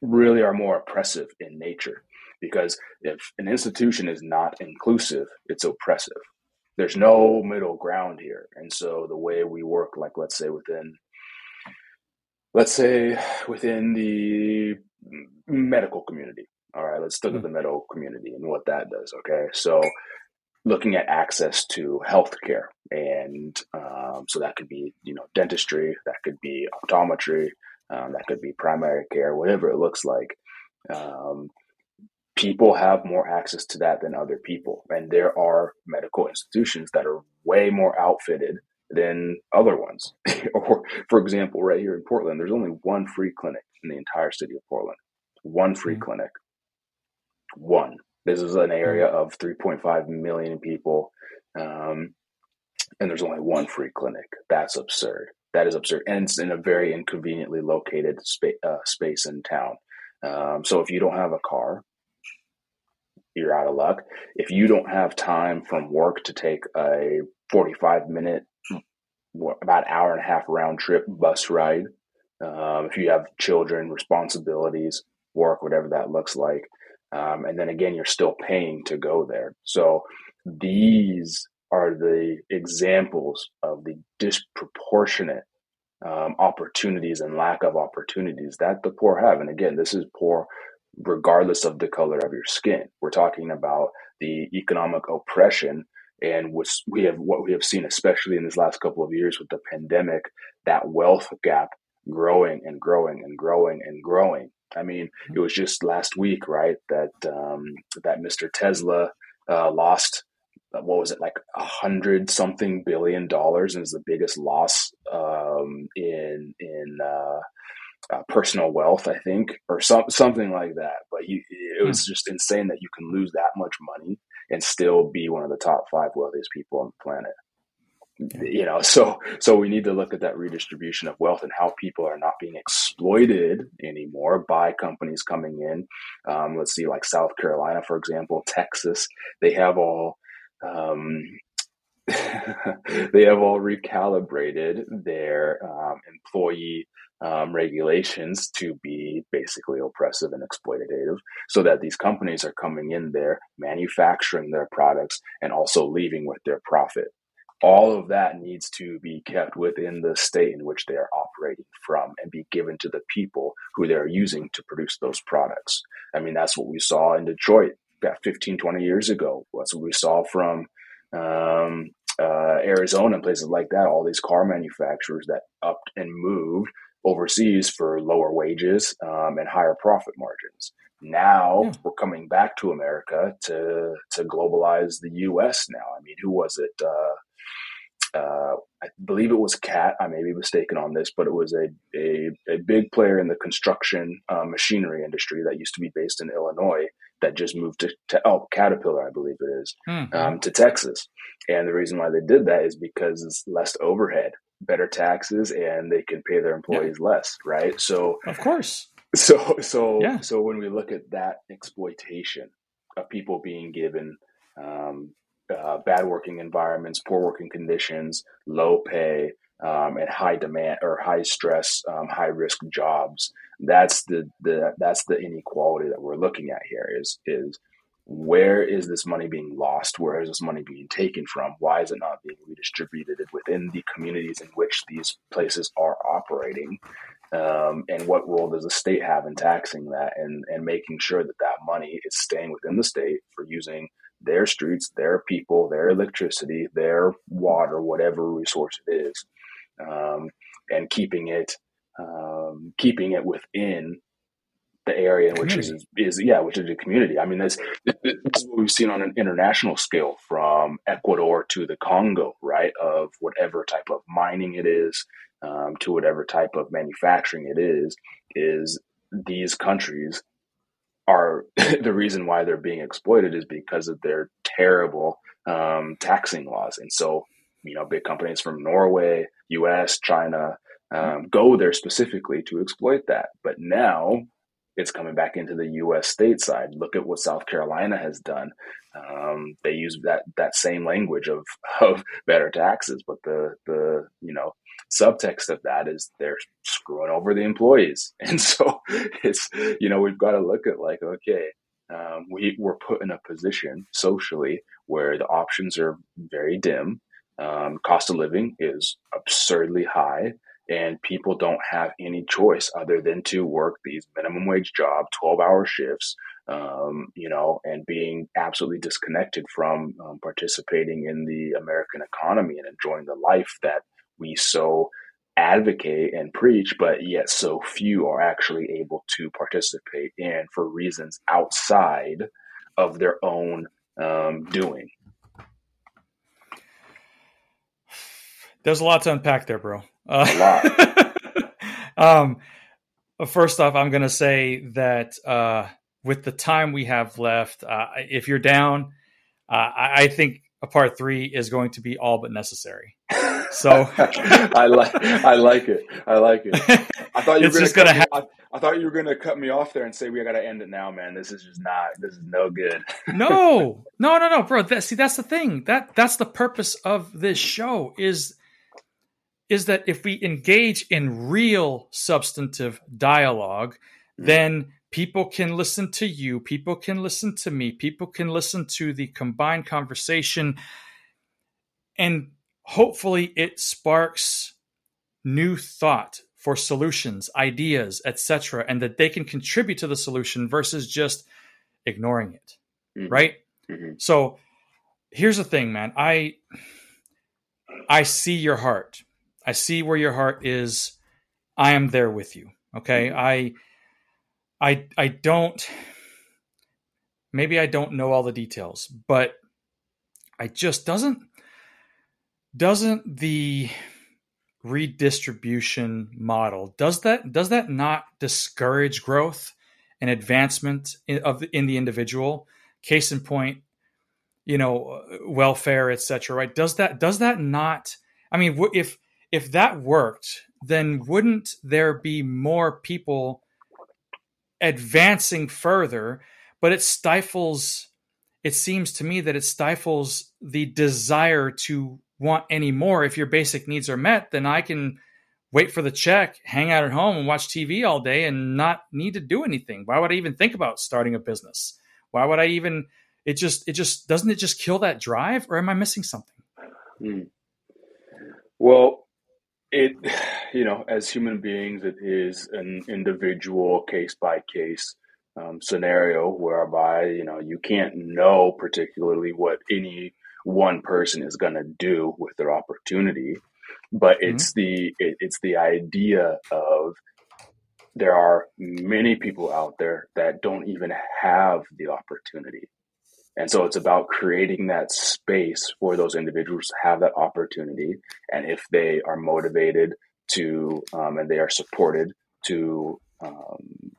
really are more oppressive in nature. Because if an institution is not inclusive, it's oppressive. There's no middle ground here. And so the way we work, like let's say within, let's say within the medical community. All right, let's look at hmm. the medical community and what that does. Okay, so looking at access to healthcare, and um, so that could be you know dentistry, that could be optometry, um, that could be primary care, whatever it looks like. Um, people have more access to that than other people, and there are medical institutions that are way more outfitted than other ones. <laughs> or, for example, right here in Portland, there's only one free clinic in the entire city of Portland. One free mm-hmm. clinic. One. This is an area of 3.5 million people, um, and there's only one free clinic. That's absurd. That is absurd, and it's in a very inconveniently located spa- uh, space in town. Um, so if you don't have a car, you're out of luck. If you don't have time from work to take a 45 minute, about hour and a half round trip bus ride, um, if you have children, responsibilities, work, whatever that looks like, um, and then again, you're still paying to go there. So these are the examples of the disproportionate um, opportunities and lack of opportunities that the poor have. And again, this is poor regardless of the color of your skin. We're talking about the economic oppression and we have what we have seen, especially in this last couple of years with the pandemic, that wealth gap growing and growing and growing and growing. I mean, it was just last week, right, that um, that Mr. Tesla uh, lost uh, what was it like a hundred something billion dollars, and is the biggest loss um, in in uh, uh, personal wealth, I think, or some something like that. But he, it was hmm. just insane that you can lose that much money and still be one of the top five wealthiest people on the planet. You know so so we need to look at that redistribution of wealth and how people are not being exploited anymore by companies coming in. Um, let's see like south carolina for example texas they have all um, <laughs> they have all recalibrated their um, employee um, regulations to be basically oppressive and exploitative so that these companies are coming in there manufacturing their products and also leaving with their profit all of that needs to be kept within the state in which they are operating from and be given to the people who they're using to produce those products. I mean, that's what we saw in Detroit about 15, 20 years ago. That's what we saw from um, uh, Arizona and places like that. All these car manufacturers that upped and moved overseas for lower wages um, and higher profit margins. Now yeah. we're coming back to America to to globalize the U.S. Now, I mean, who was it? Uh, uh, I believe it was Cat. I may be mistaken on this, but it was a a, a big player in the construction uh, machinery industry that used to be based in Illinois that just moved to, to oh Caterpillar, I believe it is, mm-hmm. um, to Texas. And the reason why they did that is because it's less overhead, better taxes, and they can pay their employees yeah. less, right? So of course. So so yeah. so when we look at that exploitation of people being given um, uh, bad working environments, poor working conditions, low pay, um, and high demand or high stress, um, high risk jobs. That's the, the that's the inequality that we're looking at here. Is is where is this money being lost? Where is this money being taken from? Why is it not being redistributed within the communities in which these places are operating? Um, and what role does the state have in taxing that and, and making sure that that money is staying within the state for using their streets, their people, their electricity, their water, whatever resource it is, um, and keeping it um, keeping it within the area which is, is yeah, which is a community. I mean, this, this is what we've seen on an international scale from Ecuador to the Congo, right? Of whatever type of mining it is, um, to whatever type of manufacturing it is, is these countries are <laughs> the reason why they're being exploited is because of their terrible um, taxing laws. And so, you know, big companies from Norway, US, China um, go there specifically to exploit that. But now it's coming back into the U.S. stateside. Look at what South Carolina has done. Um, they use that that same language of <laughs> of better taxes, but the the you know subtext of that is they're screwing over the employees, <laughs> and so it's you know we've got to look at like okay. Um, we we're put in a position socially where the options are very dim. Um, cost of living is absurdly high and people don't have any choice other than to work these minimum wage job 12 hour shifts um, you know and being absolutely disconnected from um, participating in the american economy and enjoying the life that we so advocate and preach but yet so few are actually able to participate in for reasons outside of their own um, doing there's a lot to unpack there bro uh, a lot. <laughs> um, first off, I'm going to say that uh, with the time we have left, uh, if you're down, uh, I, I, think a part three is going to be all but necessary. <laughs> So <laughs> I like I like it. I like it. I thought you were just gonna. I, I, thought you were gonna cut me off there and say we got to end it now, man. This is just not. This is no good. no, <laughs> no, no, no, bro. That, see, that's the thing. That that's the purpose of this show is is that if we engage in real substantive dialogue, mm-hmm. then people can listen to you, people can listen to me, people can listen to the combined conversation, and hopefully it sparks new thought for solutions, ideas, etc., and that they can contribute to the solution versus just ignoring it. Mm-hmm. Right? Mm-hmm. So here's the thing, man. I I see your heart. I see where your heart is. I am there with you. Okay. Mm-hmm. I I I don't maybe I don't know all the details, but I just doesn't doesn't the redistribution model does that does that not discourage growth and advancement in, of in the individual case in point you know welfare etc right does that does that not I mean, if if that worked, then wouldn't there be more people advancing further? But it stifles. It seems to me that it stifles the desire to want any more. If your basic needs are met, then I can wait for the check, hang out at home, and watch TV all day, and not need to do anything. Why would I even think about starting a business? Why would I even? It just it just doesn't it just kill that drive, or am I missing something? Mm. Well, it <sighs> you know as human beings, it is an individual case by case um, scenario whereby you know you can't know particularly what any one person is going to do with their opportunity but mm-hmm. it's the it, it's the idea of there are many people out there that don't even have the opportunity. And so it's about creating that space for those individuals to have that opportunity. And if they are motivated to um, and they are supported to um,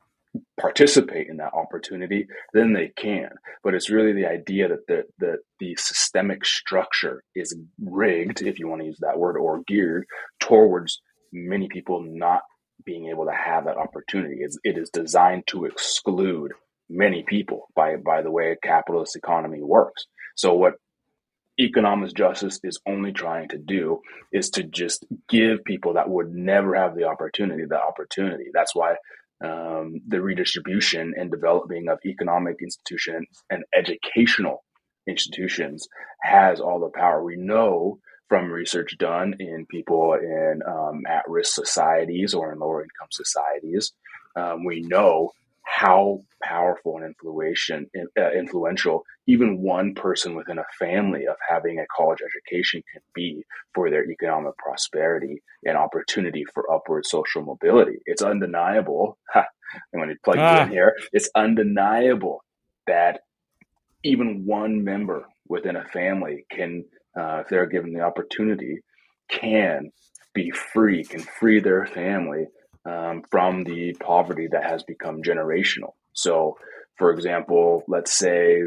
participate in that opportunity, then they can. But it's really the idea that the, the, the systemic structure is rigged, if you want to use that word, or geared towards many people not being able to have that opportunity. It's, it is designed to exclude many people by, by the way a capitalist economy works. So what economic justice is only trying to do is to just give people that would never have the opportunity the opportunity. That's why um, the redistribution and developing of economic institutions and educational institutions has all the power. We know from research done in people in um, at risk societies or in lower income societies, um, we know how powerful and influential, uh, influential even one person within a family of having a college education can be for their economic prosperity and opportunity for upward social mobility. It's undeniable. I'm going to plug ah. you in here. It's undeniable that even one member within a family can, uh, if they're given the opportunity, can be free, can free their family um, from the poverty that has become generational. So, for example, let's say,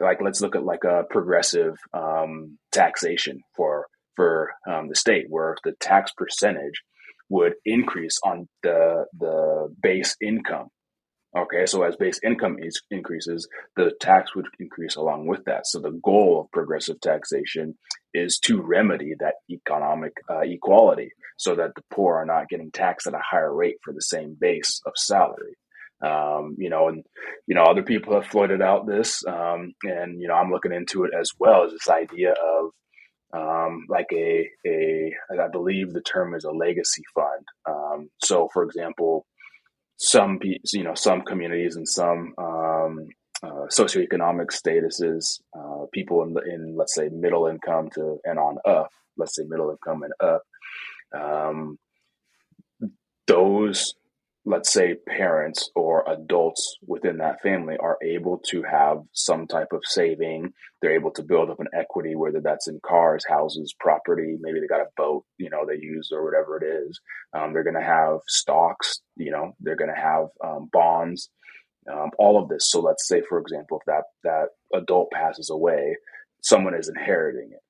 like, let's look at like a progressive um, taxation for for um, the state, where the tax percentage would increase on the the base income Okay, so as base income is, increases, the tax would increase along with that. So the goal of progressive taxation is to remedy that economic uh, equality so that the poor are not getting taxed at a higher rate for the same base of salary. Um, you know, and you know, other people have floated out this, um, and you know, I'm looking into it as well as this idea of um, like a a I believe the term is a legacy fund. Um, so, for example, some you know some communities and some um, uh, socioeconomic statuses, uh, people in, in let's say middle income to and on up, let's say middle income and up, um, those let's say parents or adults within that family are able to have some type of saving. They're able to build up an equity whether that's in cars houses property maybe they got a boat you know they use or whatever it is. Um, they're going to have stocks you know they're going to have um, bonds um, all of this. So let's say for example if that that adult passes away someone is inheriting it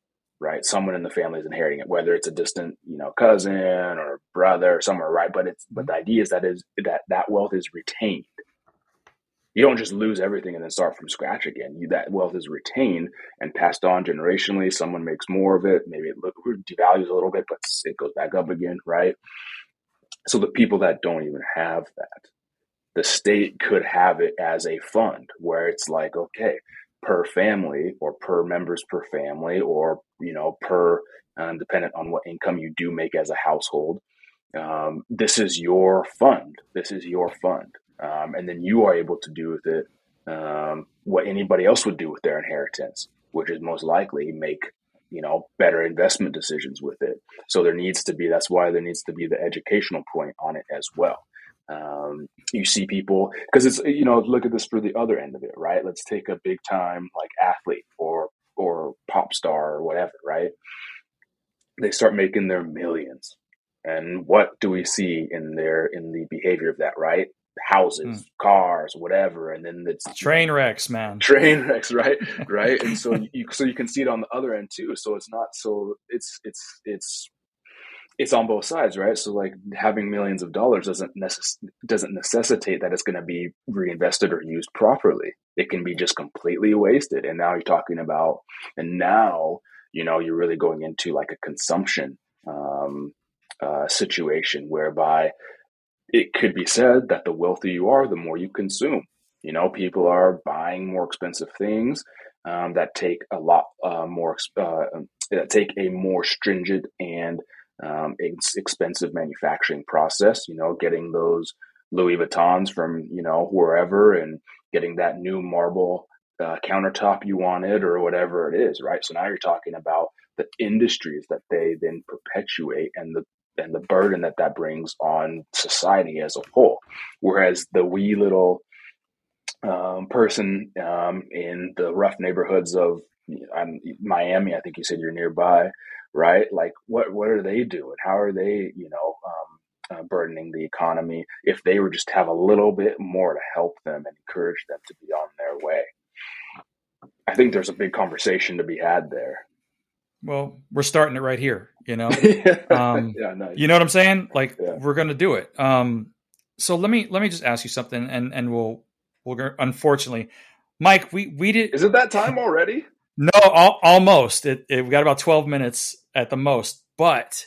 right? Someone in the family is inheriting it, whether it's a distant, you know, cousin or brother or somewhere, right? But it's but mm-hmm. the idea is that is that that wealth is retained. You don't just lose everything and then start from scratch again. You, that wealth is retained and passed on generationally. Someone makes more of it. Maybe it devalues a little bit, but it goes back up again, right? So the people that don't even have that, the state could have it as a fund where it's like, okay, per family or per members per family or you know per um, dependent on what income you do make as a household um, this is your fund. This is your fund. Um, and then you are able to do with it um, what anybody else would do with their inheritance which is most likely make you know better investment decisions with it. So there needs to be that's why there needs to be the educational point on it as well um, you see people because it's you know look at this for the other end of it, right? Let's take a big time like athlete or or pop star or whatever, right? They start making their millions, and what do we see in their in the behavior of that, right? Houses, mm. cars, whatever, and then it's train wrecks, man. Train wrecks, right? <laughs> right, and so you so you can see it on the other end too. So it's not so it's it's it's it's on both sides, right? So like having millions of dollars doesn't necess- doesn't necessitate that it's going to be reinvested or used properly. It can be just completely wasted. And now you're talking about, and now you know you're really going into like a consumption um, uh, situation whereby it could be said that the wealthier you are, the more you consume. You know, people are buying more expensive things um, that take a lot uh, more uh, that take a more stringent and um, it's expensive manufacturing process. You know, getting those Louis Vuittons from you know wherever and getting that new marble uh, countertop you wanted or whatever it is, right? So now you're talking about the industries that they then perpetuate and the and the burden that that brings on society as a whole. Whereas the wee little um, person um, in the rough neighborhoods of Miami, I think you said you're nearby, right? Like, what what are they doing? How are they, you know, um, uh, burdening the economy? If they were just have a little bit more to help them and encourage them to be on their way, I think there's a big conversation to be had there. Well, we're starting it right here, you know. <laughs> um, yeah, nice. You know what I'm saying? Like, yeah. we're going to do it. Um, so let me let me just ask you something, and and we'll we'll unfortunately, Mike, we we did. Is it that time already? No, al- almost. It, it, we got about twelve minutes at the most, but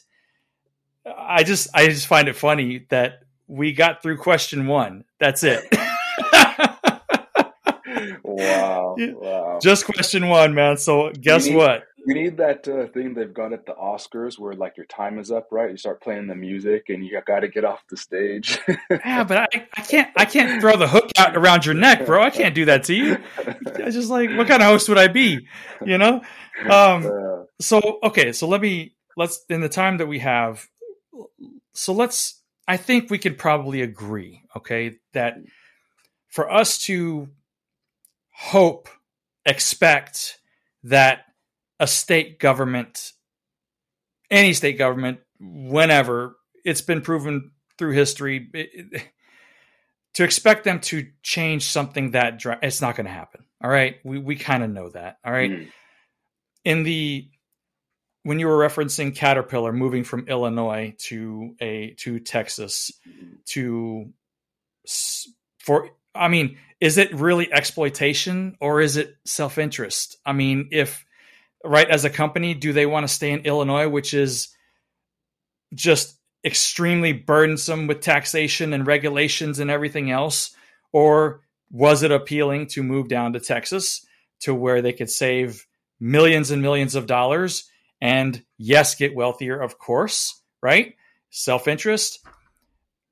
I just I just find it funny that we got through question one. That's it. <laughs> wow! Wow! Just question one, man. So guess what? You need that uh, thing they've got at the Oscars where like your time is up, right? You start playing the music and you got to get off the stage. yeah, <laughs> but I, I can't I can't throw the hook out around your neck, bro. I can't do that to you. I just like what kind of host would I be? You know? Um so okay, so let me let's in the time that we have so let's I think we could probably agree, okay, that for us to hope, expect that a state government, any state government, whenever it's been proven through history, it, it, to expect them to change something that it's not going to happen. All right, we we kind of know that. All right, mm. in the when you were referencing Caterpillar moving from Illinois to a to Texas to for I mean, is it really exploitation or is it self interest? I mean, if right as a company do they want to stay in illinois which is just extremely burdensome with taxation and regulations and everything else? Or was it appealing to move down to texas to where they could save millions and millions of dollars and yes get wealthier of course right? Self-interest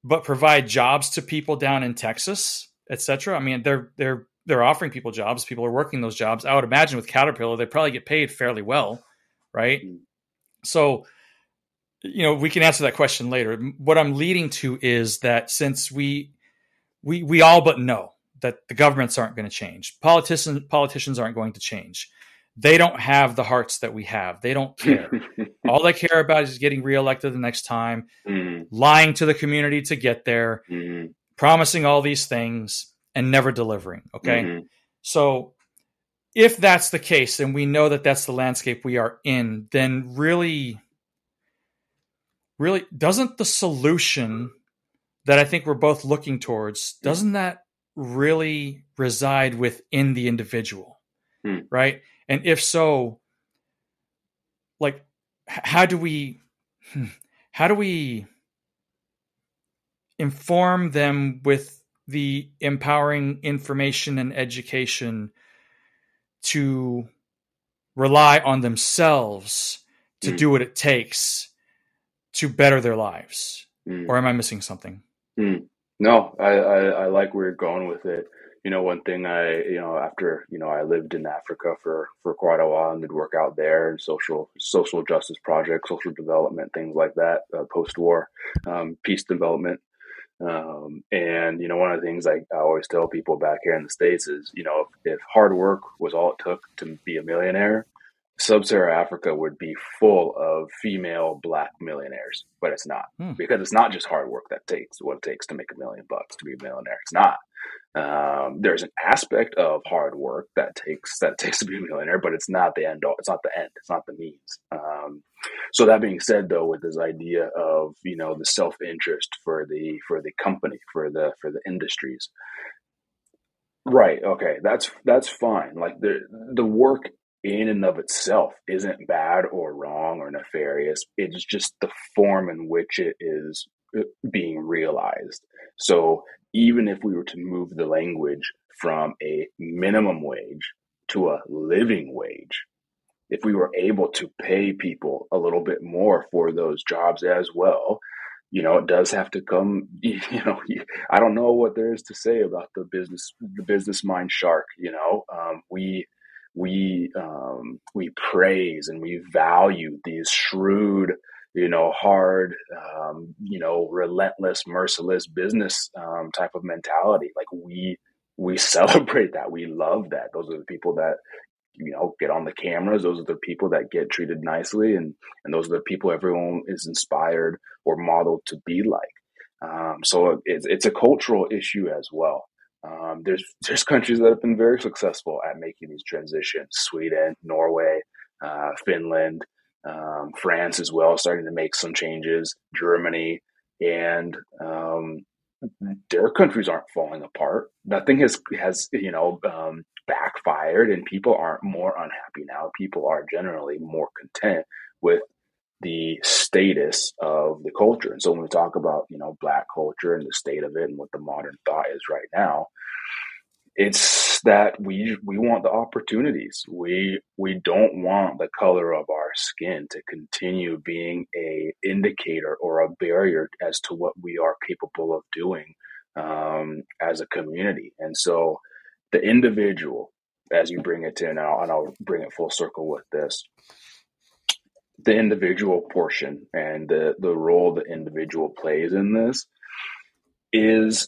but provide jobs to people down in texas etc i mean they're they're they're offering people jobs. People are working those jobs. I would imagine with Caterpillar, they probably get paid fairly well, right? Mm. So, you know, we can answer that question later. What I'm leading to is that since we we we all but know that the governments aren't going to change, politicians politicians aren't going to change. They don't have the hearts that we have. They don't care. <laughs> all they care about is getting reelected the next time, mm. lying to the community to get there, mm. promising all these things and never delivering. Okay. Mm-hmm. So if that's the case, and we know that that's the landscape we are in, then really, really, doesn't the solution that I think we're both looking towards, doesn't that really reside within the individual? Mm. Right. And if so, like, how do we, hmm, how do we inform them with the empowering information and education to rely on themselves to mm. do what it takes to better their lives mm. or am i missing something mm. no I, I, I like where you're going with it you know one thing i you know after you know i lived in africa for for quite a while and did work out there and social social justice projects social development things like that uh, post-war um, peace development um, and you know, one of the things I, I, always tell people back here in the states is, you know, if, if, hard work was all it took to be a millionaire, sub-Saharan Africa would be full of female black millionaires, but it's not hmm. because it's not just hard work that takes what it takes to make a million bucks to be a millionaire. It's not. Um, there's an aspect of hard work that takes that <laughs> takes to be a millionaire, but it's not the end. All. It's not the end. It's not the means. Um, so that being said, though, with this idea of you know the self interest for the for the company for the for the industries, right? Okay, that's that's fine. Like the the work in and of itself isn't bad or wrong or nefarious. It's just the form in which it is uh, being realized. So even if we were to move the language from a minimum wage to a living wage, if we were able to pay people a little bit more for those jobs as well, you know, it does have to come. <laughs> You know, <laughs> I don't know what there is to say about the business, the business mind shark. You know, um, we we um, we praise and we value these shrewd, you know, hard, um, you know, relentless, merciless business um, type of mentality. Like we we <laughs> celebrate that. We love that. Those are the people that you know get on the cameras. Those are the people that get treated nicely, and and those are the people everyone is inspired or modeled to be like. Um, so it's it's a cultural issue as well. Um, there's <laughs> there's countries that have been very successful at making these transitions: Sweden, Norway, uh, Finland, um, France as well, starting to make some changes. Germany and um, their countries aren't falling apart. Nothing has has you know um, backfired, and people aren't more unhappy now. People are generally more content with the status of the culture. And so when we talk about, you know, black culture and the state of it and what the modern thought is right now, it's that we we want the opportunities. We we don't want the color of our skin to continue being a indicator or a barrier as to what we are capable of doing um, as a community. And so the individual, as you bring it to now, and I'll bring it full circle with this, the individual portion and the, the role the individual plays in this is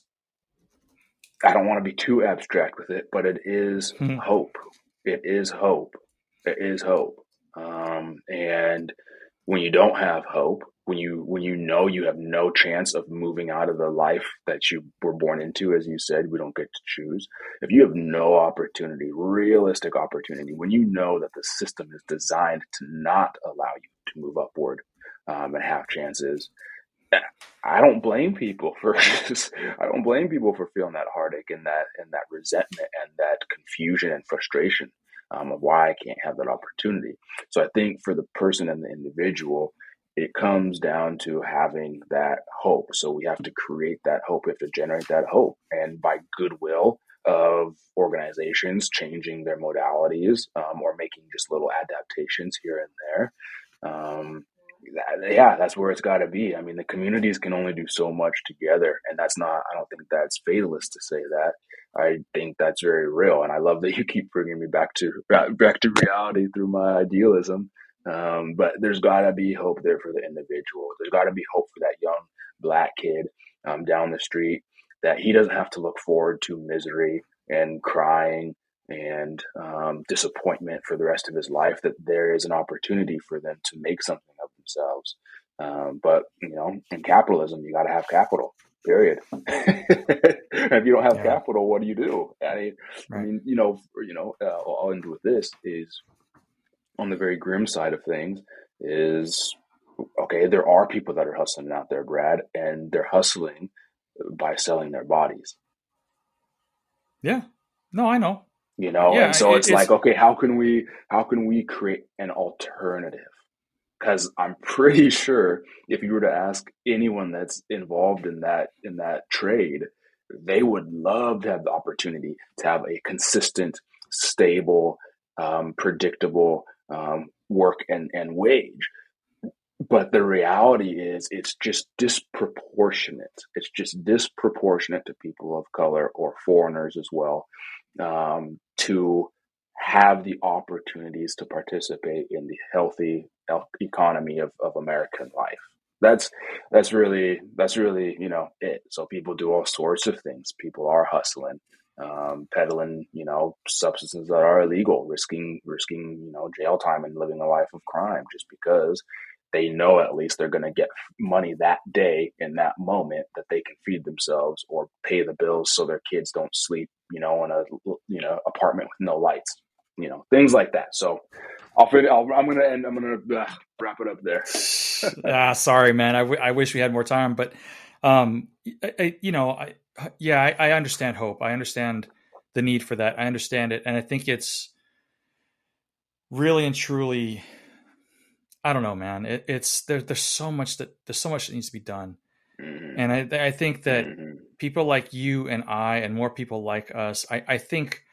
I don't want to be too abstract with it, but it is mm-hmm. hope. It is hope. It is hope. Um, and when you don't have hope, when you when you know you have no chance of moving out of the life that you were born into, as you said, we don't get to choose. If you have no opportunity, realistic opportunity, when you know that the system is designed to not allow you to move upward um, and have chances, I don't blame people for I don't blame people for feeling that heartache and that and that resentment and that confusion and frustration um, of why I can't have that opportunity. So I think for the person and the individual, it comes down to having that hope. So we have to create that hope. We have to generate that hope. And by goodwill of organizations changing their modalities um, or making just little adaptations here and there, um, yeah, that's where it's got to be. I mean, the communities can only do so much together. And that's not, I don't think that's fatalist to say that. I think that's very real. And I love that you keep bringing me back to, back to reality through my idealism. Um, but there's got to be hope there for the individual. There's got to be hope for that young black kid um, down the street that he doesn't have to look forward to misery and crying and um, disappointment for the rest of his life. That there is an opportunity for them to make something of themselves. Um, but you know, in capitalism, you got to have capital. Period. <laughs> if you don't have yeah. capital, what do you do? I mean, right. I mean, you know, you know, uh, I'll end with this: is on the very grim side of things is okay, there are people that are hustling out there, Brad, and they're hustling by selling their bodies. Yeah. No, I know. You know, yeah, and so it's, it's like, okay, how can we how can we create an alternative? Because I'm <laughs> pretty sure if you were to ask anyone that's involved in that in that trade, they would love to have the opportunity to have a consistent, stable, um, predictable um, work and, and wage. But the reality is, it's just disproportionate. It's just disproportionate to people of color or foreigners as well um, to have the opportunities to participate in the healthy economy of, of American life. That's that's really that's really you know it. So people do all sorts of things. People are hustling. um, peddling, you know, substances that are illegal, risking risking, you know, jail time and living a life of crime just because they know at least they're going to get money that day in that moment that they can feed themselves or pay the bills so their kids don't sleep, you know, in a you know apartment with no lights, you know, things like that. So I'll, i am going to end. I'm going to uh, wrap it up there. <laughs> ah, sorry, man. I, w- I wish we had more time, but um, I, I, you know, I yeah, I, I understand hope. I understand the need for that. I understand it, and I think it's really and truly. I don't know, man. It, it's there. There's so much that there's so much that needs to be done, mm-hmm. and I I think that mm-hmm. people like you and I and more people like us, I I think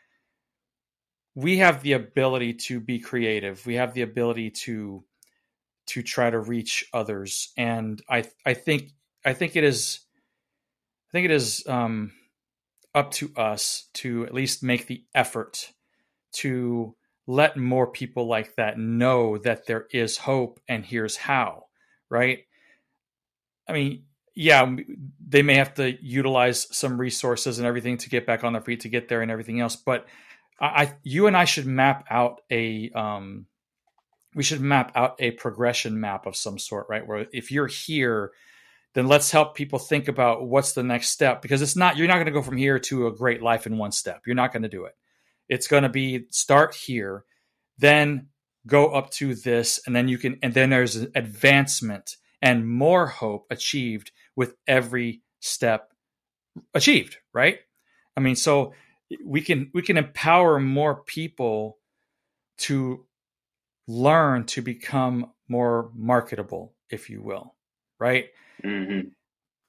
we have the ability to be creative. We have the ability to to try to reach others, and I I think I think it is I think it is um, up to us to at least make the effort to let more people like that know that there is hope and here's how, right? I mean, yeah, they may have to utilize some resources and everything to get back on their feet to get there and everything else, but I, you and I should map out a, um, we should map out a progression map of some sort, right? Where if you're here, then let's help people think about what's the next step because it's not you're not going to go from here to a great life in one step. You're not going to do it. It's going to be start here, then go up to this and then you can and then there's advancement and more hope achieved with every step achieved, right? I mean, so we can we can empower more people to learn to become more marketable, if you will, right? Mm-hmm.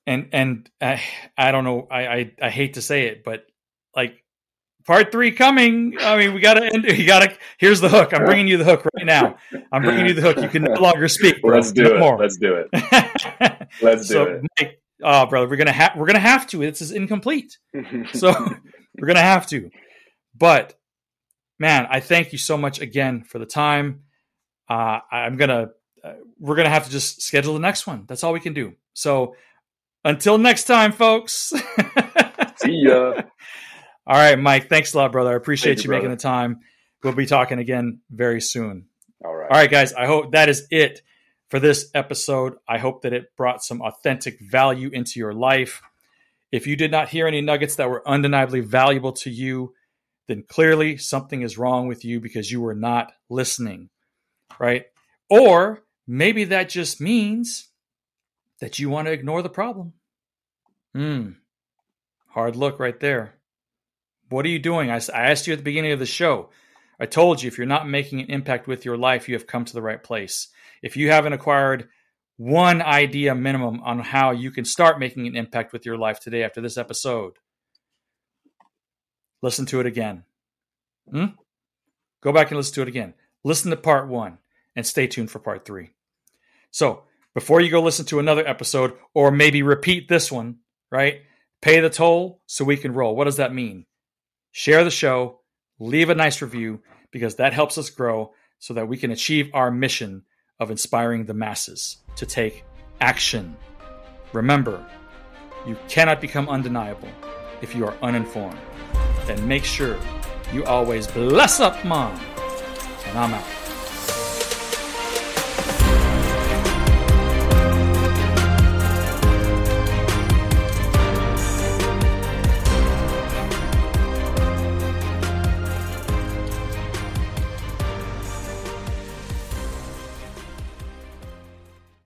And and I, I don't know. I, I I hate to say it, but like part three coming. I mean, we gotta end. <laughs> You gotta. Here's the hook. I'm bringing you the hook right now. I'm bringing you the hook. You can no longer speak. Bro. Let's do no it. More. Let's do it. <laughs> Let's do so, it. Mike, oh, brother, we're gonna have we're gonna have to. This is incomplete. <laughs> so we're gonna have to. But man, I thank you so much again for the time. Uh, I'm gonna uh, we're going to have to just schedule the next one. That's all we can do. So until next time, folks. <laughs> See ya. All right, Mike. Thanks a lot, brother. I appreciate you, you making the time. We'll be talking again very soon. All right. All right, guys. I hope that is it for this episode. I hope that it brought some authentic value into your life. If you did not hear any nuggets that were undeniably valuable to you, then clearly something is wrong with you because you were not listening, right? Or Maybe that just means that you want to ignore the problem. Hmm. Hard look right there. What are you doing? I, I asked you at the beginning of the show. I told you if you're not making an impact with your life, you have come to the right place. If you haven't acquired one idea minimum on how you can start making an impact with your life today after this episode, listen to it again. Hmm? Go back and listen to it again. Listen to part one and stay tuned for part three. So before you go listen to another episode or maybe repeat this one, right? Pay the toll so we can roll. What does that mean? Share the show, leave a nice review because that helps us grow so that we can achieve our mission of inspiring the masses to take action. Remember, you cannot become undeniable if you are uninformed. Then make sure you always bless up, mom. And I'm out.